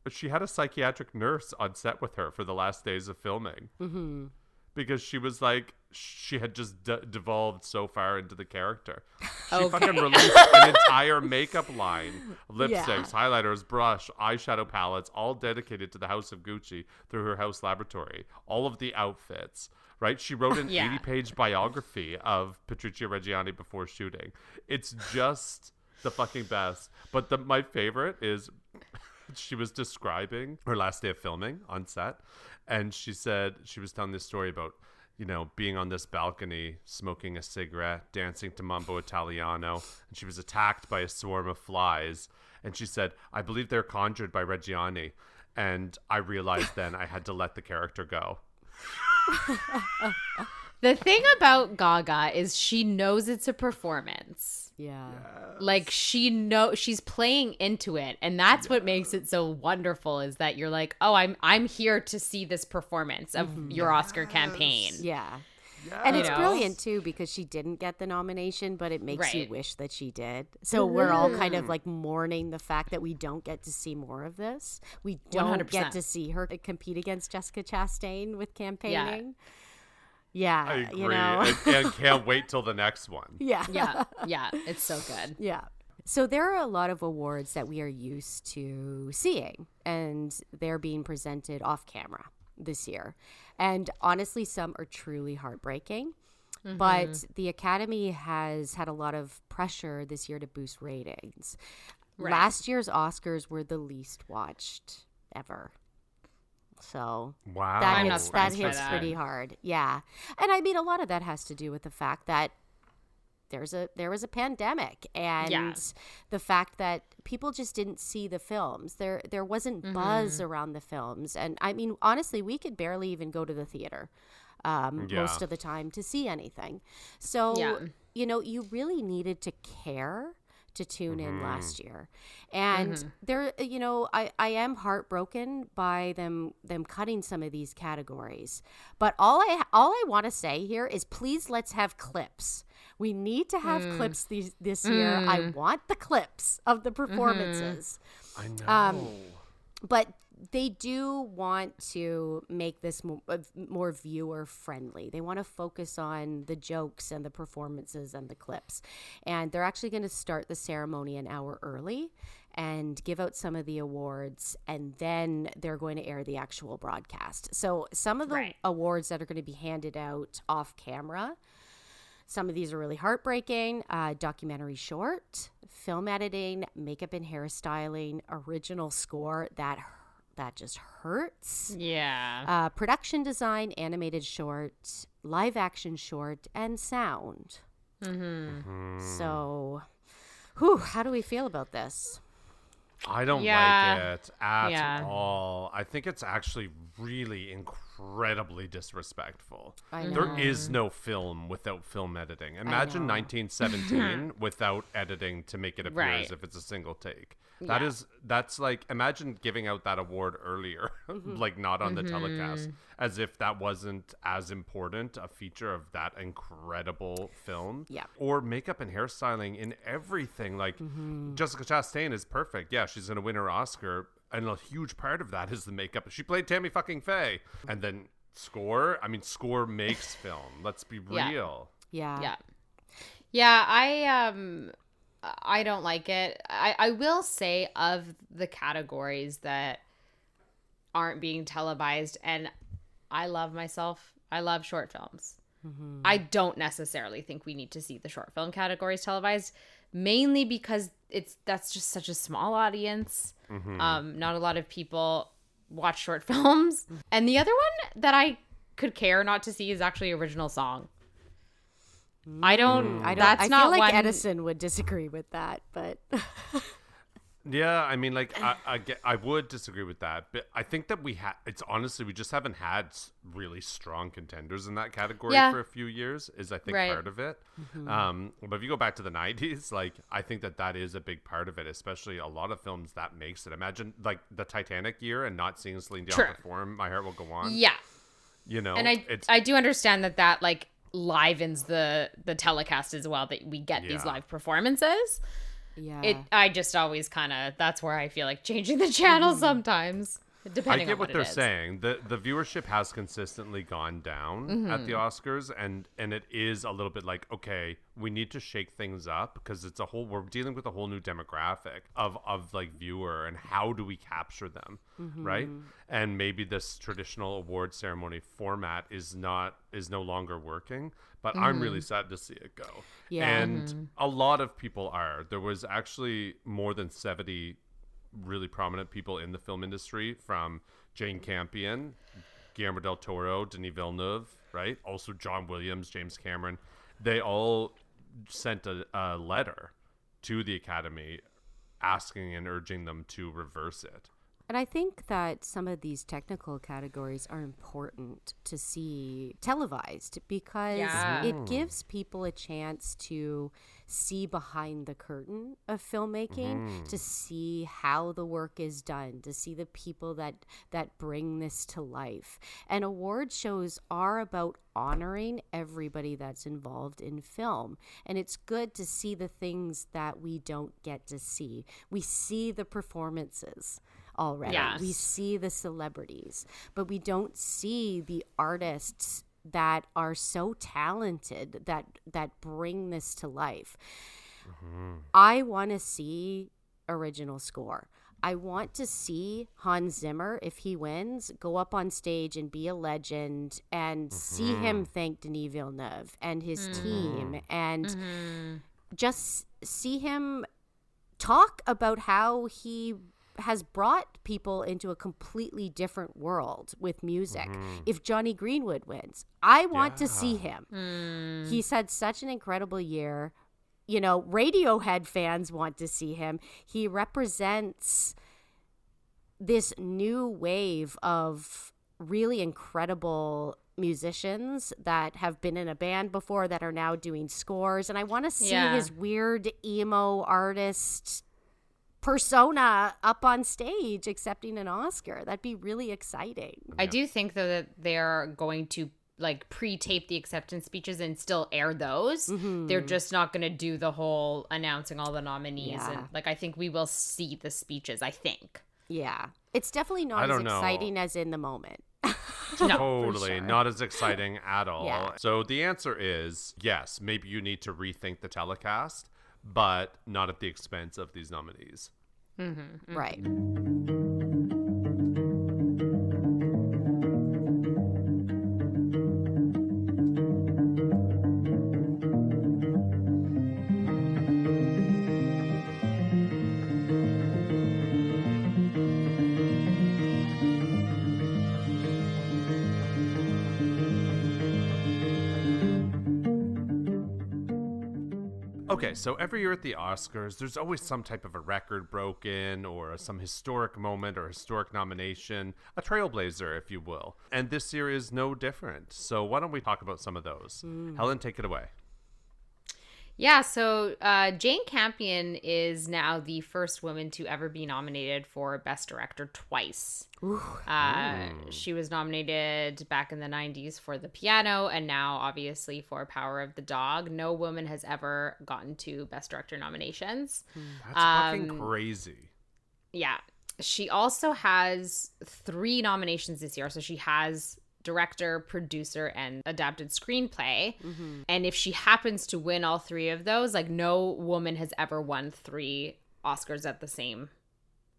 she had a psychiatric nurse on set with her for the last days of filming Mm-hmm. Because she was like, she had just de- devolved so far into the character. She Okay. fucking released an entire makeup line, lipsticks, highlighters, brush, eyeshadow palettes, all dedicated to the House of Gucci through her house laboratory. All of the outfits, right? She wrote an Yeah. 80-page biography of Patrizia Reggiani before shooting. It's just the fucking best. But the my favorite is she was describing her last day of filming on set and she said she was telling this story about you know being on this balcony smoking a cigarette dancing to mambo italiano and she was attacked by a swarm of flies. And she said i believe they're conjured by reggiani. And i realized then i had to let the character go the thing about Gaga is she knows it's a performance. Yeah. Like she know she's playing into it and that's what makes it so wonderful is that you're like, "Oh, I'm I'm here to see this performance of mm-hmm. your Oscar campaign." Yeah. And it's brilliant too because she didn't get the nomination, but it makes you wish that she did. So we're all kind of mm-hmm. like mourning the fact that we don't get to see more of this. We don't 100%. get to see her compete against Jessica Chastain with campaigning. Yeah, i agree you know. and, and can't wait till the next one yeah. Yeah. Yeah, it's so good. Yeah. So there are a lot of awards that we are used to seeing, and they're being presented off camera this year. And honestly, some are truly heartbreaking. But mm-hmm. the Academy has had a lot of pressure this year to boost ratings. Last year's Oscars were the least watched ever. So wow that I'm not hits, that hits that. pretty hard. Yeah, and I mean a lot of that has to do with the fact that there's a there was a pandemic and Yeah. the fact that people just didn't see the films. There there wasn't Mm-hmm. buzz around the films, and I mean honestly, we could barely even go to the theater. Um, Yeah. most of the time to see anything. So, Yeah. you know, you really needed to care to tune in mm-hmm. last year. And mm-hmm. there you know, I I am heartbroken by them them cutting some of these categories. But all I all I want to say here is please let's have clips. We need to have mm. clips these this year. I mm. want the clips of the mm-hmm. performances i um, know Um, but they do want to make this more, more viewer friendly. They want to focus on the jokes and the performances and the clips. And they're actually going to start the ceremony an hour early and give out some of the awards and then they're going to air the actual broadcast. So some of the Right. awards that are going to be handed out off camera some of these are really heartbreaking. Uh, documentary short, film editing, makeup and hairstyling, original score that that just hurts. Yeah. Uh, production design, animated short, live action short, and sound. Mm-hmm. So, whew, how do we feel about this? I don't Yeah. like it at Yeah. all. I think it's actually really incredibly disrespectful. There is no film without film editing. Imagine 1917 without editing to make it appear Right. as if it's a single take. That Yeah. is that's like imagine giving out that award earlier, like not on the telecast, as if that wasn't as important a feature of that incredible film. Yeah. Or makeup and hairstyling in everything. Like Jessica Chastain is perfect. Yeah, she's gonna win her Oscar, and a huge part of that is the makeup. She played Tammy fucking Faye, and then score. I mean, score makes film. Let's be Yeah. real. Yeah. Yeah. Yeah, I um I don't like it. I I will say of the categories that aren't being televised and I love myself. I love short films. I don't necessarily think we need to see the short film categories televised mainly because it's that's just such a small audience. Um not a lot of people watch short films. And the other one that I could care not to see is actually original song. I don't. I don't. That's I not feel like one, Edison would disagree with that, but Yeah, I mean, like, I, I get, I would disagree with that, but I think that we had. It's honestly, we just haven't had really strong contenders in that category Yeah. for a few years. Is I think Right. part of it. Um, but if you go back to the '90s, like, I think that that is a big part of it. Especially a lot of films that makes it. Imagine like the Titanic year and not seeing Celine Dion True. perform "My Heart Will Go On." Yeah, you know, and I it's I do understand that that like livens the the telecast as well that we get these live performances. Yeah. It I just always kind of that's where I feel like changing the channel sometimes I depending get on what, what, they're it is. saying. the The viewership has consistently gone down at Mm-hmm. the Oscars, and and it is a little bit like okay, we need to shake things up because it's a whole. We're dealing with a whole new demographic of of like viewer, and how do we capture them, Mm-hmm. right? And maybe this traditional award ceremony format is not is no longer working. But I'm Mm-hmm. really sad to see it go. Yeah. and a lot of people are. There was actually more than seventy really prominent people in the film industry from Jane Campion, Guillermo del Toro, Denis Villeneuve, right? Also John Williams, James Cameron. They all sent a, a letter to the Academy asking and urging them to reverse it. And I think that some of these technical categories are important to see televised because Yeah. it hmm. gives people a chance to see behind the curtain of filmmaking, to hmm. see how the work is done, to see the people that that bring this to life. And award shows are about honoring everybody that's involved in film. And it's good to see the things that we don't get to see. We see the performances already. We see the celebrities, but we don't see the artists that are so talented that that bring this to life. Mm-hmm. I want to see original score. I want to see Hans Zimmer, if he wins, go up on stage and be a legend and see him mm-hmm. thank Denis Villeneuve and his mm-hmm. team and just see him talk about how he has brought people into a completely different world with music. Mm-hmm. If Jonny Greenwood wins, I want to see him. Hmm. He's had such an incredible year. You know, Radiohead fans want to see him. He represents this new wave of really incredible musicians that have been in a band before that are now doing scores and I want to see Yeah. his weird emo artist persona up on stage accepting an Oscar. That'd be really exciting. I do think though that they're going to like pre-tape the acceptance speeches and still air those. Mm-hmm. They're just not going to do the whole announcing all the nominees Yeah. and like I think we will see the speeches, I think. Yeah. It's definitely I not as don't know. exciting as in the moment. No, totally sure. not as exciting at all. Yeah. So the answer is yes, maybe you need to rethink the telecast, but not at the expense of these nominees. Mm-hmm. Mm-hmm. Right. Okay, so every year at the Oscars, there's always some type of a record broken or some historic moment or historic nomination, a trailblazer, if you will. And this year is no different. So why don't we talk about some of those? Hmm. Helen, take it away. Yeah, so uh, Jane Campion is now the first woman to ever be nominated for Best Director twice. Uh, she was nominated back in the 90s for The Piano and now, obviously, for Power of the Dog. No woman has ever gotten two Best Director nominations. That's fucking crazy. Yeah. She also has three nominations this year. So she has director, producer, and adapted screenplay. Mm-hmm. And if she happens to win all three of those, like no woman has ever won three Oscars at the same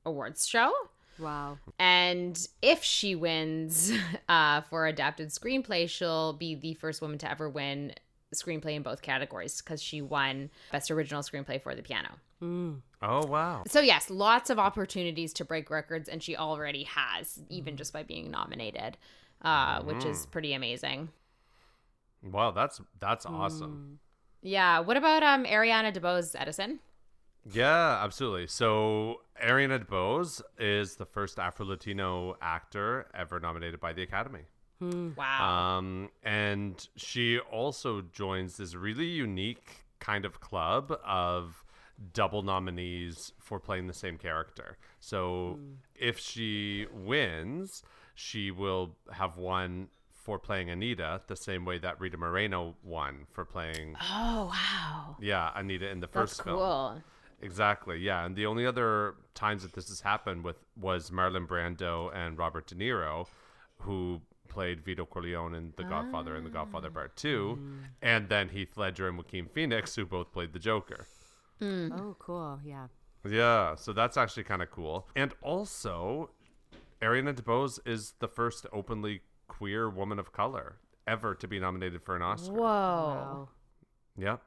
awards show. Wow. And if she wins uh, for adapted screenplay, she'll be the first woman to ever win screenplay in both categories because she won Best Original Screenplay for the piano. Mm. Oh, wow. So yes, lots of opportunities to break records, and she already has, even mm. just by being nominated, uh, which is pretty amazing. Wow, that's that's awesome. Yeah. What about um Ariana DeBose Edison? Yeah, absolutely. So Ariana DeBose is the first Afro-Latino actor ever nominated by the Academy. Wow. Um, and she also joins this really unique kind of club of double nominees for playing the same character. So if she wins, she will have won for playing Anita the same way that Rita Moreno won for playing oh wow. yeah, Anita in the That's first film. cool. Exactly. Yeah, and the only other times that this has happened with was Marlon Brando and Robert De Niro, who played Vito Corleone in The Godfather and The Godfather Part Two, mm. and then Heath Ledger and Joaquin Phoenix, who both played the Joker. Mm. Oh, cool. Yeah. Yeah, so that's actually kind of cool. And also, Ariana DeBose is the first openly queer woman of color ever to be nominated for an Oscar. Whoa. Wow. Yep.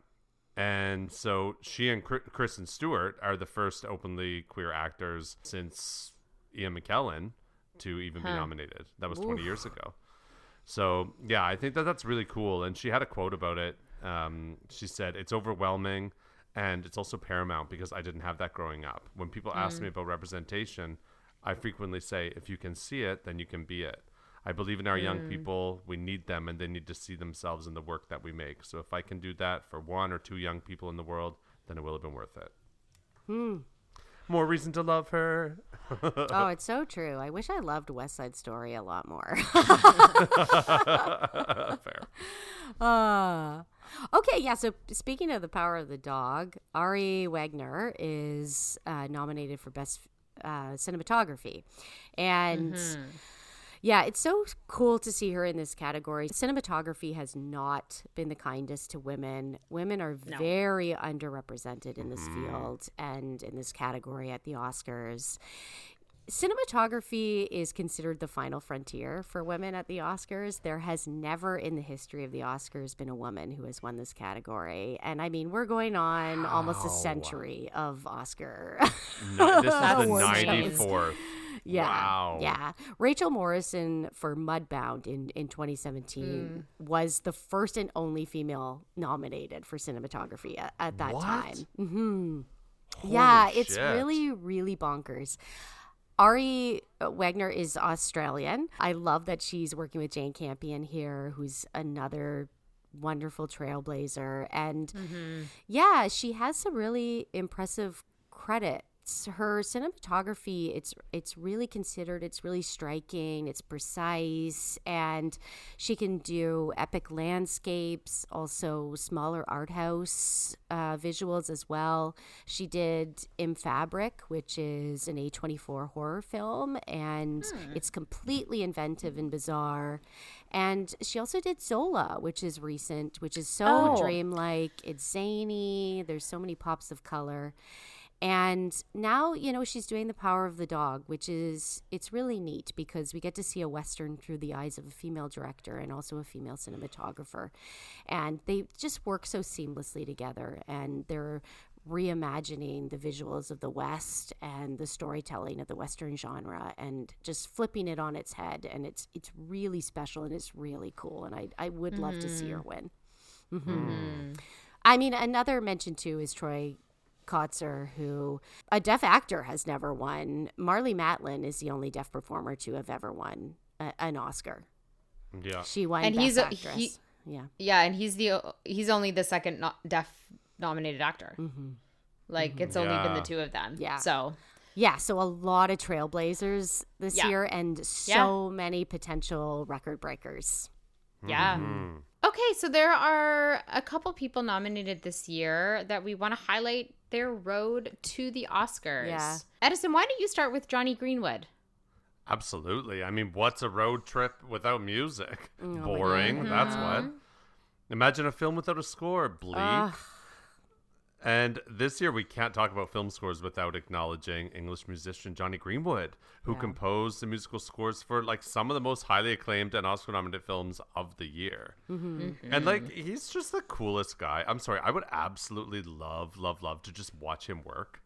And so she and Kristen Stewart are the first openly queer actors since Ian McKellen to even be nominated. That was 20 years ago. So, yeah, I think that that's really cool. And she had a quote about it. Um, she said, It's overwhelming and it's also paramount because I didn't have that growing up. When people ask me about representation, I frequently say, If you can see it, then you can be it. I believe in our young people. We need them and they need to see themselves in the work that we make. So if I can do that for one or two young people in the world, then it will have been worth it. Hmm. More reason to love her. Oh, it's so true. I wish I loved West Side Story a lot more. Fair. Uh, okay, yeah. So speaking of the power of the dog, Ari Wegner is uh, nominated for best uh, cinematography, and yeah, it's so cool to see her in this category. Cinematography has not been the kindest to women. Women are very underrepresented in this field and in this category at the Oscars cinematography is considered the final frontier for women at the Oscars. There has never in the history of the Oscars been a woman who has won this category. And I mean, we're going on almost a century of Oscar. No, this is the 94th. yeah. Wow. Yeah. Rachel Morrison for Mudbound in, in 2017 was the first and only female nominated for cinematography at, at that What? time. hmm yeah, Holy it's shit. really, really bonkers. Ari uh, Wegner is Australian. I love that she's working with Jane Campion here, who's another wonderful trailblazer. And mm-hmm. yeah, she has some really impressive credits. Her cinematography, it's it's really considered, it's really striking, it's precise, and she can do epic landscapes, also smaller art house uh, visuals as well. She did In Fabric, which is an A24 horror film, and it's completely inventive and bizarre. And she also did Zola, which is recent, which is so Oh. dreamlike. It's zany. There's so many pops of color. And now, you know, she's doing The Power of the Dog, which is it's really neat because we get to see a western through the eyes of a female director and also a female cinematographer. And they just work so seamlessly together and they're reimagining the visuals of the west and the storytelling of the western genre and just flipping it on its head and it's it's really special and it's really cool and I I would love to see her win. Mhm. I mean, another mention too is Troy Kotsur, who a deaf actor has never won. Marlee Matlin is the only deaf performer to have ever won a, an Oscar. Yeah. She won And Best he's a- Actress. he- yeah. Yeah, and he's the he's only the second no- deaf nominated actor. Like it's only been the two of them. Yeah. So Yeah, so a lot of trailblazers this Yeah. year and so many potential record breakers. yeah. Mm-hmm. Okay, so there are a couple people nominated this year that we want to highlight their road to the Oscars. Yeah. Edison, why don't you start with Jonny Greenwood? Absolutely. I mean, what's a road trip without music? Oh my Boring. That's mm-hmm. what. Imagine a film without a score. Bleak. Ugh. And this year, we can't talk about film scores without acknowledging English musician Jonny Greenwood, who composed the musical scores for like some of the most highly acclaimed and Oscar nominated films of the year. Mm-hmm. Mm-hmm. And like, he's just the coolest guy. I'm sorry, I would absolutely love, love, love to just watch him work.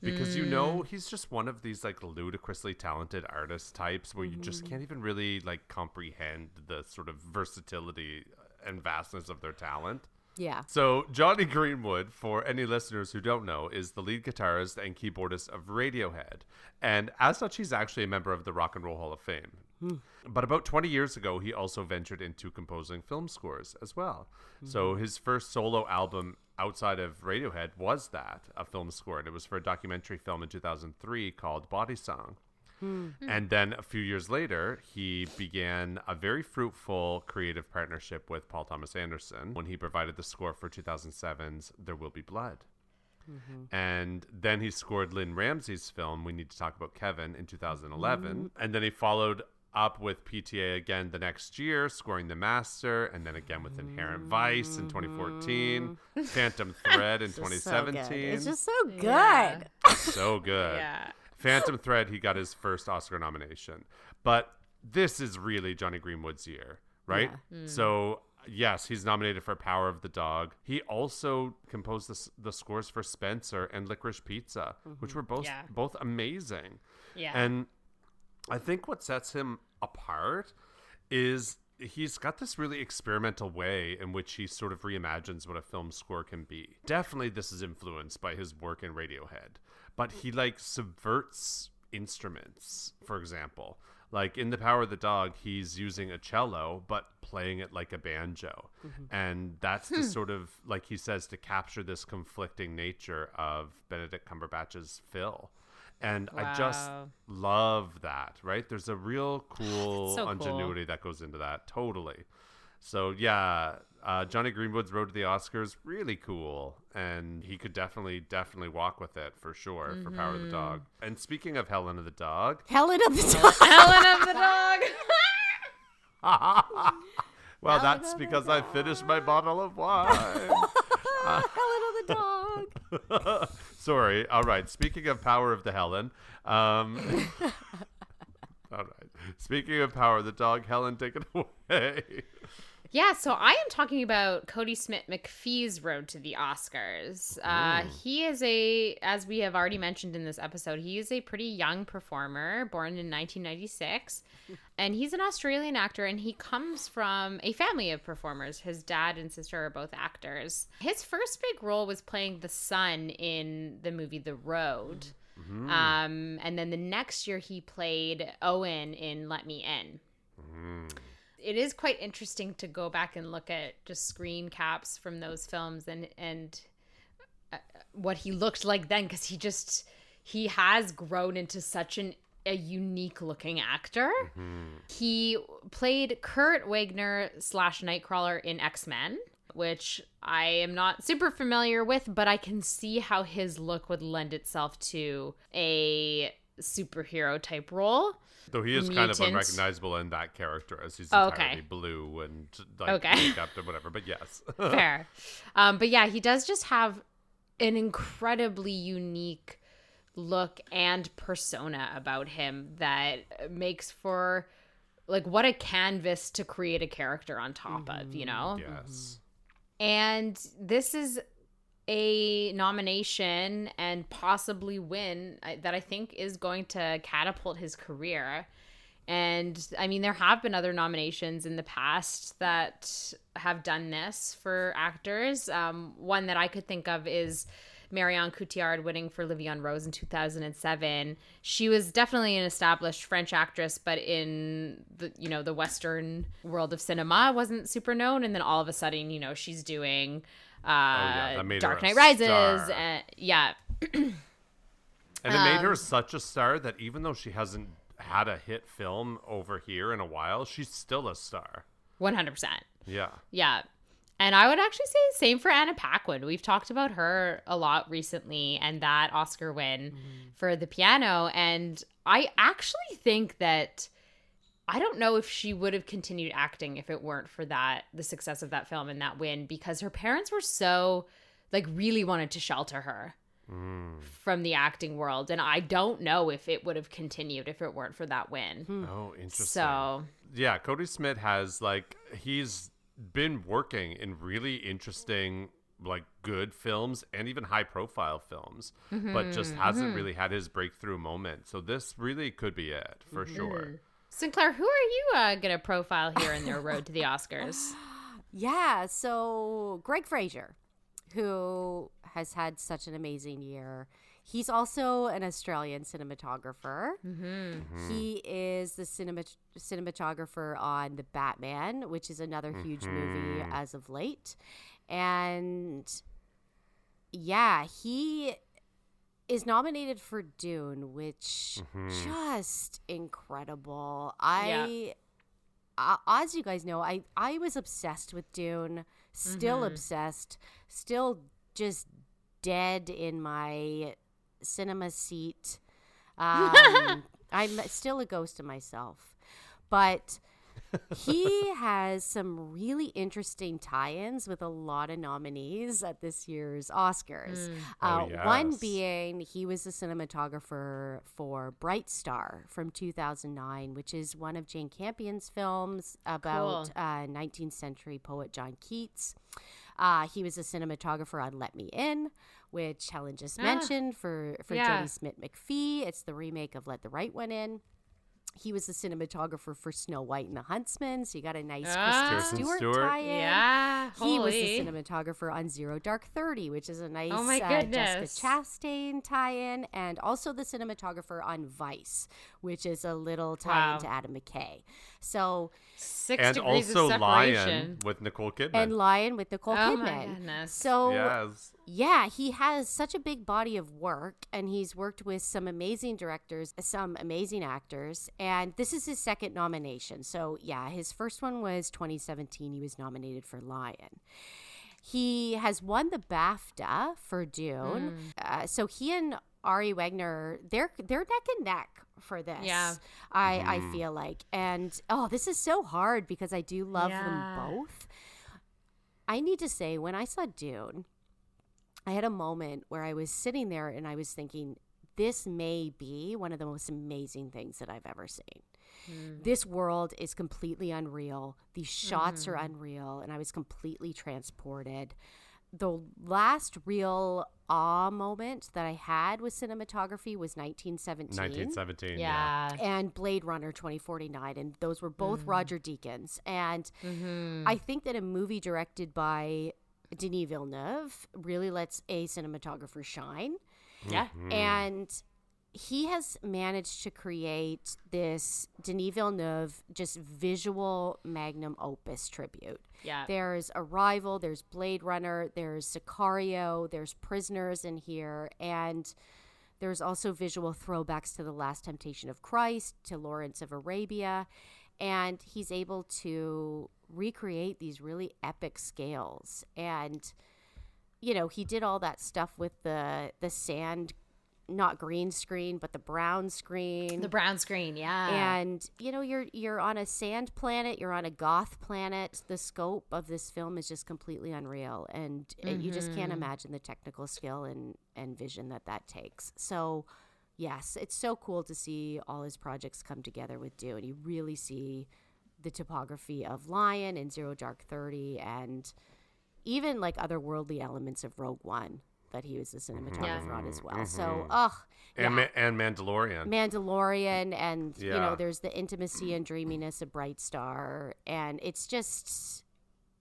Because you know mm. he's just one of these like ludicrously talented artist types where you just mm-hmm. can't even really like comprehend the sort of versatility and vastness of their talent. Yeah. So, Jonny Greenwood, for any listeners who don't know, is the lead guitarist and keyboardist of Radiohead. And as such, he's actually a member of the Rock and Roll Hall of Fame. Hmm. But about 20 years ago, he also ventured into composing film scores as well. Hmm. So, his first solo album outside of Radiohead was that, a film score. And it was for a documentary film in 2003 called Body Song. Hmm. And then a few years later, he began a very fruitful creative partnership with Paul Thomas Anderson when he provided the score for 2007's There Will Be Blood. Mm-hmm. And then he scored Lynne Ramsay's film, We Need to Talk About Kevin, in 2011. Mm-hmm. And then he followed up with PTA again the next year, scoring The Master, and then again with Inherent Vice in 2014, mm-hmm. Phantom Thread in It's just so 2017 It's just so good. Yeah. so good. Yeah. Phantom Thread, he got his first Oscar nomination. But this is really Jonny Greenwood's year, right? Mm. So, yes, he's nominated for Power of the Dog. He also composed the, the scores for Spencer and Licorice Pizza, which mm-hmm. were both Yeah. both amazing. Yeah. And I think what sets him apart is he's got this really experimental way in which he sort of reimagines what a film score can be. Definitely this is influenced by his work in Radiohead, but he like subverts instruments, for example. Like in The Power of the Dog, he's using a cello but playing it like a banjo. Mm-hmm. And that's the hmm. sort of like he says to capture this conflicting nature of Benedict Cumberbatch's Phil. And I just love that, right? There's a real cool so cool. ingenuity that goes into that. Totally. So yeah, uh, Jonny Greenwood's road to the Oscars really cool, and he could definitely, definitely walk with it for sure for Power of the Dog. Mm-hmm. And speaking of Helen of the Dog, Helen of the Dog. Helen of the dog. well, that's because I finished my bottle of wine. Helen of the Dog. Sorry. All right. Speaking of Power of the Helen, um, all right. Speaking of Power of the Dog, Helen, take it away. Yeah, so I am talking about Kodi Smit-McPhee's road to the Oscars. Uh, he is a, as we have already mentioned in this episode, he is a pretty young performer, born in 1996. and he's an Australian actor, and he comes from a family of performers. His dad and sister are both actors. His first big role was playing the son in the movie The Road. Um, and then the next year, he played Owen in Let Me In it is quite interesting to go back and look at just screen caps from those films and and uh, what he looked like then because he just he has grown into such an a unique looking actor. He played Kurt Wagner slash Nightcrawler in X Men, which I am not super familiar with, but I can see how his look would lend itself to a superhero type role. Though he is kind of unrecognizable in that character as he's Oh, entirely okay. blue and like Okay. makeup and whatever. But yes. Fair. Um, but yeah, he does just have an incredibly unique look and persona about him that makes for like what a canvas to create a character on top of, you know? yes. And this is a nomination and possibly win that I think is going to catapult his career. And I mean, there have been other nominations in the past that have done this for actors. Um, one that I could think of is Marion Cotillard winning for Vie Rose in 2007. She was definitely an established French actress, but in the you know the Western world of cinema wasn't super known. And then all of a sudden, you know, she's doing uh, yeah, that made her Dark Knight Rises. And, yeah, And it made Um, her such a star that even though she hasn't had a hit film over here in a while, she's still a star. 100%. Yeah. Yeah. And I would actually say same for Anna Paquin. We've talked about her a lot recently and that Oscar win for the piano. And I actually think that I don't know if she would have continued acting if it weren't for that, the success of that film and that win, because her parents were so, like, really wanted to shelter her from the acting world. And I don't know if it would have continued if it weren't for that win. Oh, interesting. So, yeah, Kodi Smit has like he's been working in really interesting like good films and even high profile films, but just Mm-hmm, hasn't really had his breakthrough moment. So this really could be it for Mm-hmm. sure. Sinclair, who are you uh, going to profile here in their road to the Oscars? Yeah, so Greig Fraser, who has had such an amazing year. He's also an Australian cinematographer. Mm-hmm. Mm-hmm. He is the cinema- cinematographer on The Batman, which is another huge movie mm-hmm. as of late. And yeah, he is nominated for Dune, which just incredible. I uh, as you guys know, I I was obsessed with Dune, still obsessed, still just dead in my cinema seat. Um, I'm still a ghost of myself, but he has some really interesting tie-ins with a lot of nominees at this year's Oscars. Uh, Oh, One yes. being he was the cinematographer for Bright Star from 2009, which is one of Jane Campion's films about Cool. uh, 19th century poet John Keats. Uh, he was a cinematographer on Let Me In, which Helen just Ah, mentioned for for yeah. Kodi Smit-McPhee. It's the remake of Let the Right One In. He was the cinematographer for Snow White and the Huntsman, so you got a nice Ah. Kristen Stewart, Stewart. tie-in. Yeah, He was the cinematographer on Zero Dark Thirty, which is a nice Oh my uh, goodness. Jessica Chastain tie-in, and also the cinematographer on Vice, which is a little tie-in Wow. to Adam McKay. So Six and degrees also of Lion with Nicole Kidman. and Lion with Nicole Oh my Kidman. goodness. So yes. yeah, he has such a big body of work, and he's worked with some amazing directors, some amazing actors, and this is his second nomination. So, yeah, his first one was 2017. He was nominated for Lion. He has won the BAFTA for Dune. Uh, so he and Ari Wegner, they're they're neck and neck for this. Yeah. I I mm-hmm. feel like, and oh, this is so hard because I do love Yeah. them both. I need to say, when I saw Dune, I had a moment where I was sitting there and I was thinking, this may be one of the most amazing things that I've ever seen. Mm. This world is completely unreal. These shots are mm-hmm. unreal, and I was completely transported. The last real awe moment that I had with cinematography was 1917 1917. yeah. and Blade Runner 2049. And those were both Mm. Roger Deakins. And Mm-hmm. I think that a movie directed by Denis Villeneuve really lets a cinematographer shine. Yeah. And he has managed to create this Denis Villeneuve just visual magnum opus tribute. Yeah. There's Arrival, there's Blade Runner, there's Sicario, there's Prisoners in here, and there's also visual throwbacks to The Last Temptation of Christ, to Lawrence of Arabia, and he's able to recreate these really epic scales. And you know, he did all that stuff with the the sand not green screen, but the brown screen. The brown screen, yeah. and you know you're you're on a sand planet you're on a goth planet. The scope of this film is just completely unreal and uh, you just can't imagine the technical skill and and vision that that takes. So yes it's so cool to see all his projects come together with dune. You really see the topography of lion and zero dark 30 and even like otherworldly elements of rogue one that he was the mm-hmm. cinematographer on as mm-hmm. well. So, mm-hmm. ugh, And, yeah. Ma- and Mandalorian. Mandalorian, and you know, there's the intimacy and dreaminess of Bright Star, and it's just.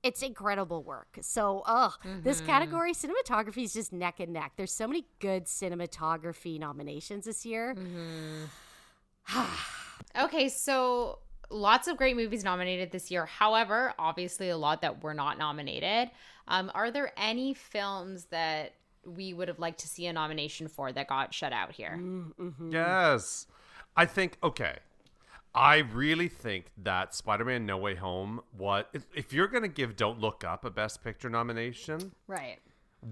It's incredible work. So, ugh, this category, cinematography, is just neck and neck. There's so many good cinematography nominations this year. Okay, so lots of great movies nominated this year. However, obviously a lot that were not nominated. Um, are there any films that we would have liked to see a nomination for that got shut out here? Mm-hmm. Yes. I think okay. I really think that Spider-Man No Way Home what if, if you're going to give Don't Look Up a best picture nomination, Right.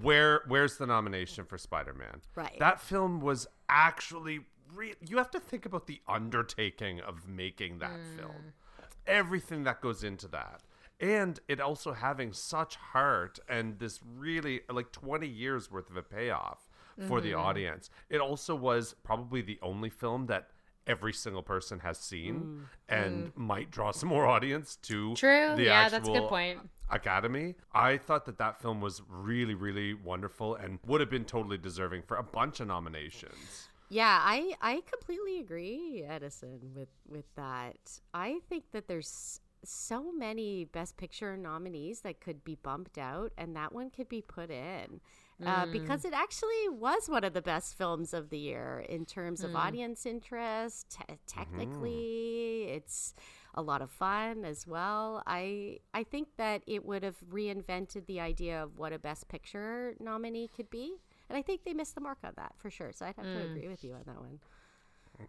where where's the nomination for Spider-Man? Right. That film was actually re- you have to think about the undertaking of making that mm. film. Everything that goes into that. And it also having such heart and this really like 20 years worth of a payoff for the mm-hmm. audience. It also was probably the only film that every single person has seen mm. and mm. might draw some more audience to True. the Yeah, that's a good point. Academy. I thought that that film was really, really wonderful and would have been totally deserving for a bunch of nominations. Yeah, I I completely agree, Edison, with with that. I think that there's so many Best Picture nominees that could be bumped out, and that one could be put in. Uh, because mm. it actually was one of the best films of the year in terms of hmm. audience interest. Te- mm-hmm. technically, it's a lot of fun as well. I I think that it would have reinvented the idea of what a Best Picture nominee could be, and I think they missed the mark on that for sure. So I'd have to mm. agree with you on that one.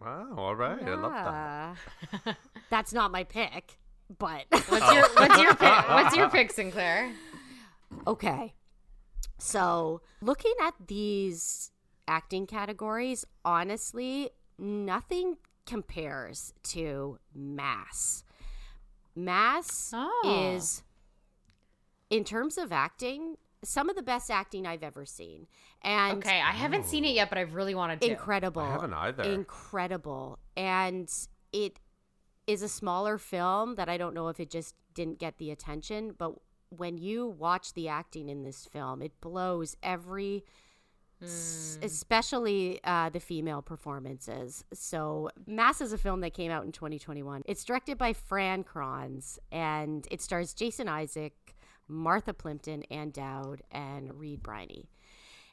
Wow, all right. I love that. That's not my pick, but What's your oh. what's your pick? What's your pick, Sinclair? okay. So, looking at these acting categories, honestly, nothing compares to Mass. Mass Oh. is, in terms of acting, some of the best acting I've ever seen. And Okay, I haven't seen it yet, but I really wanted to. incredible. I haven't either. Incredible. And it is a smaller film that I don't know if it just didn't get the attention, but when you watch the acting in this film, it blows every s- especially uh, the female performances. So, Mass is a film that came out in 2021. It's directed by Fran Kranz, and it stars Jason Isaac, Martha Plimpton, Ann Dowd, and Reed Birney.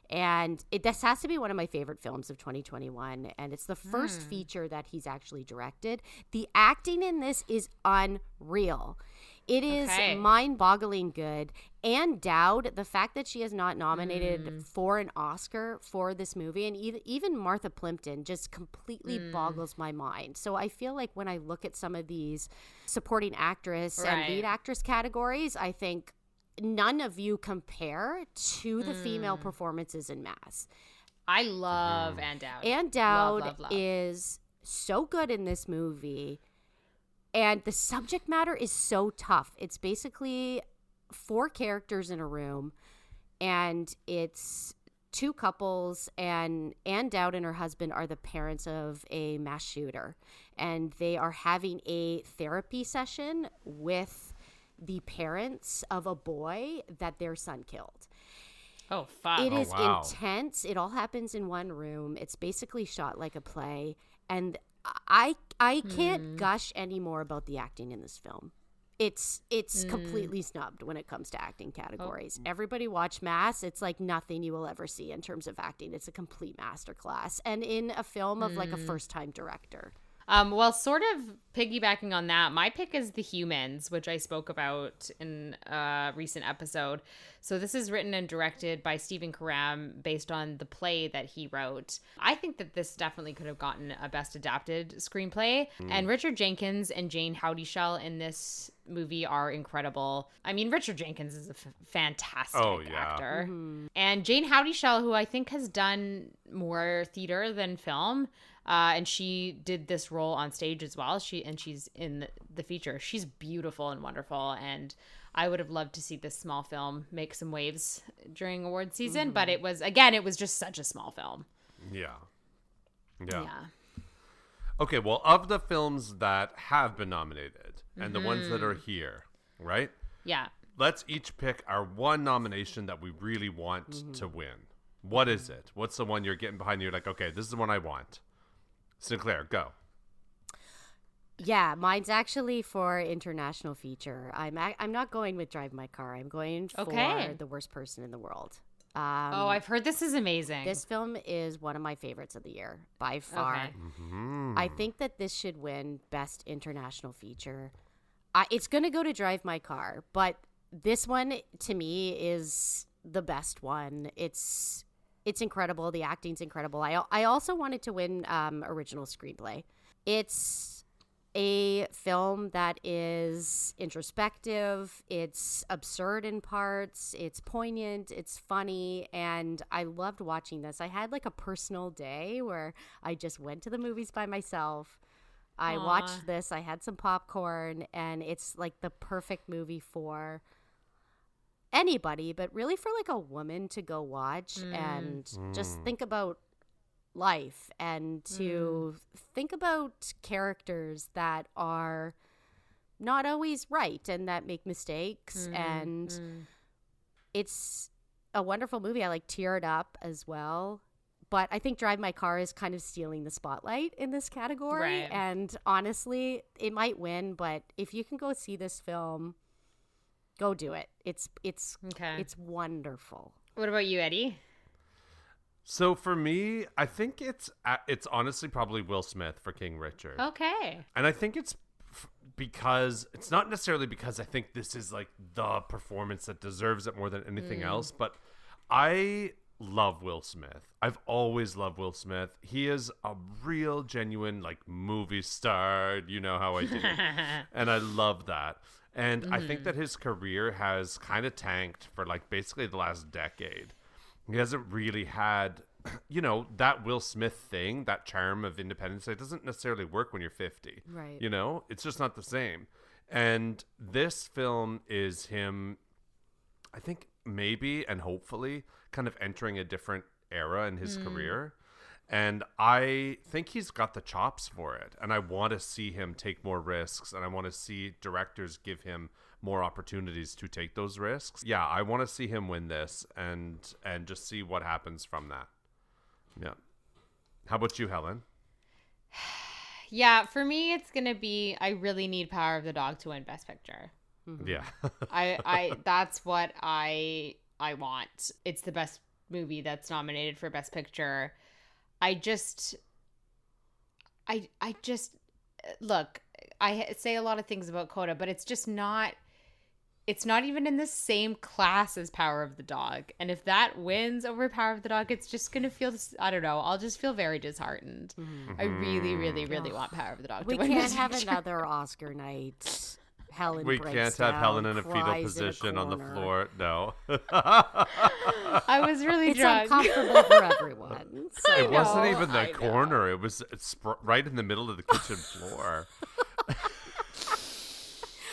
And it this has to be one of my favorite films of 2021, and it's the first hmm. feature that he's actually directed. The acting in this is unreal. It is Okay. mind-boggling good. Ann Dowd, the fact that she is not nominated hmm. for an Oscar for this movie, and even even Martha Plimpton, just completely hmm. boggles my mind. So I feel like when I look at some of these supporting actress and lead actress categories, I think none of you compare to the female mm. performances in Mass. I love mm. Ann Dowd. Ann Love, Dowd love, love. is so good in this movie, and the subject matter is so tough. It's basically four characters in a room, and it's two couples, and Ann Dowd and her husband are the parents of a mass shooter, and they are having a therapy session with the parents of a boy that their son killed. Oh fuck. It oh, is wow. intense. It all happens in one room. It's basically shot like a play, and I I can't hmm. gush any more about the acting in this film. It's it's hmm. completely snubbed when it comes to acting oh. categories. Everybody watch Mass. It's like nothing you will ever see in terms of acting. It's a complete masterclass, and in a film of like a hmm. first time director. Um, well, sort of piggybacking on that, my pick is The Humans, which I spoke about in a recent episode. So this is written and directed by Stephen Karam based on the play that he wrote. I think that this definitely could have gotten a best adapted screenplay. And Richard Jenkins and Jayne Houdyshell in this movie are incredible. I mean, Richard Jenkins is a f- fantastic Oh, yeah. actor. And Jayne Houdyshell, who I think has done more theater than film, uh, and she did this role on stage as well. She and she's in the, feature. She's beautiful and wonderful, and I would have loved to see this small film make some waves during award season. But it was again, it was just such a small film. Yeah. Yeah. Yeah. Okay, well, of the films that have been nominated and the ones that are here, right? Yeah. Let's each pick our one nomination that we really want to win. What is it? What's the one you're getting behind? You're like, okay, this is the one I want. Sinclair, go. Yeah, mine's actually for international feature. I'm ac- I'm not going with Drive My Car. I'm going for Okay. The Worst Person in the World. Um, oh, I've heard this is amazing. This film is one of my favorites of the year by far. Okay. I think that this should win Best International Feature. I, it's going to go to Drive My Car, but this one to me is the best one. It's it's incredible. The acting's incredible. I I also wanted to win um, original screenplay. It's a film that is introspective, it's absurd in parts, it's poignant, it's funny, and I loved watching this. I had like a personal day where I just went to the movies by myself. I Aw. watched this, I had some popcorn, and it's like the perfect movie for anybody, but really for like a woman to go watch mm. and just mm. think about life and to mm. think about characters that are not always right and that make mistakes and it's a wonderful movie. I like teared up as well but i think drive my car is kind of stealing the spotlight in this category Right. and honestly it might win but if you can go see this film go do it it's it's Okay. it's wonderful what about you, Eddie? So for me, I think it's uh, it's honestly probably Will Smith for King Richard. Okay. And I think it's because it's not necessarily because I think this is like the performance that deserves it more than anything else, but I love Will Smith. I've always loved Will Smith. He is a real genuine like movie star, you know how I do. and I love that. And I think mm-hmm. that his career has kind of tanked for like basically the last decade. He hasn't really had, you know, that Will Smith thing, that charm of independence. It doesn't necessarily work when you're 50. Right. You know, it's just not the same. And this film is him, I think, maybe and hopefully kind of entering a different era in his mm. career. And I think he's got the chops for it. And I want to see him take more risks. And I want to see directors give him more opportunities to take those risks. Yeah, I want to see him win this and and just see what happens from that. Yeah. How about you, Helen? Yeah, for me, it's gonna be. I really need Power of the Dog to win Best Picture. Mm-hmm. Yeah. I, I, that's what I, I want. It's the best movie that's nominated for Best Picture. I just, I, I just look. I say a lot of things about Coda, but it's just not. It's not even in the same class as Power of the Dog. And if that wins over Power of the Dog, it's just gonna feel. I don't know. I'll just feel very disheartened. I really, really, really want Power of the Dog we to win. can't have Picture. another oscar night Helen We breaks can't have Helen in a fetal cries in a position on the floor. No. I was really It's drunk. uncomfortable for everyone. So It wasn't even the I know. corner. It was sp- right in the middle of the kitchen floor.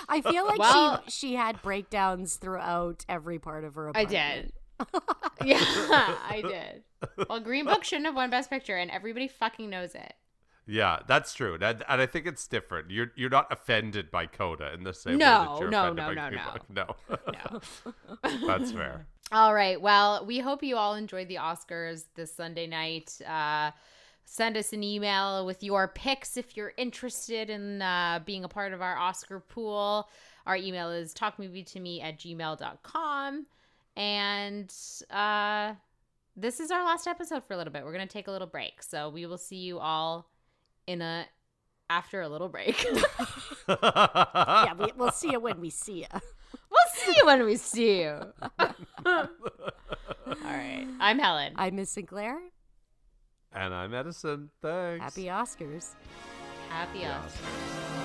I feel like Well- she she had breakdowns throughout every part of her I did. yeah, I did. Well, Green Book shouldn't have won Best Picture, and everybody fucking knows it. Yeah, that's true. That, and I think it's different. You're you're not offended by Coda in the same No, way that you're no, offended no, by no, Green no. Book. No. No. that's fair. All right. Well, we hope you all enjoyed the Oscars this Sunday night. Uh, send us an email with your picks if you're interested in uh, being a part of our Oscar pool. Our email is talkmovietome at gmail.com. And uh, this is our last episode for a little bit. We're going to take a little break. So we will see you all in a after a little break. Yeah, we, we'll see you when we see you. we'll see you when we see you. all right. I'm Helen. I'm Miss Sinclair. and I'm Edison. Thanks. Happy Oscars. Happy Oscars.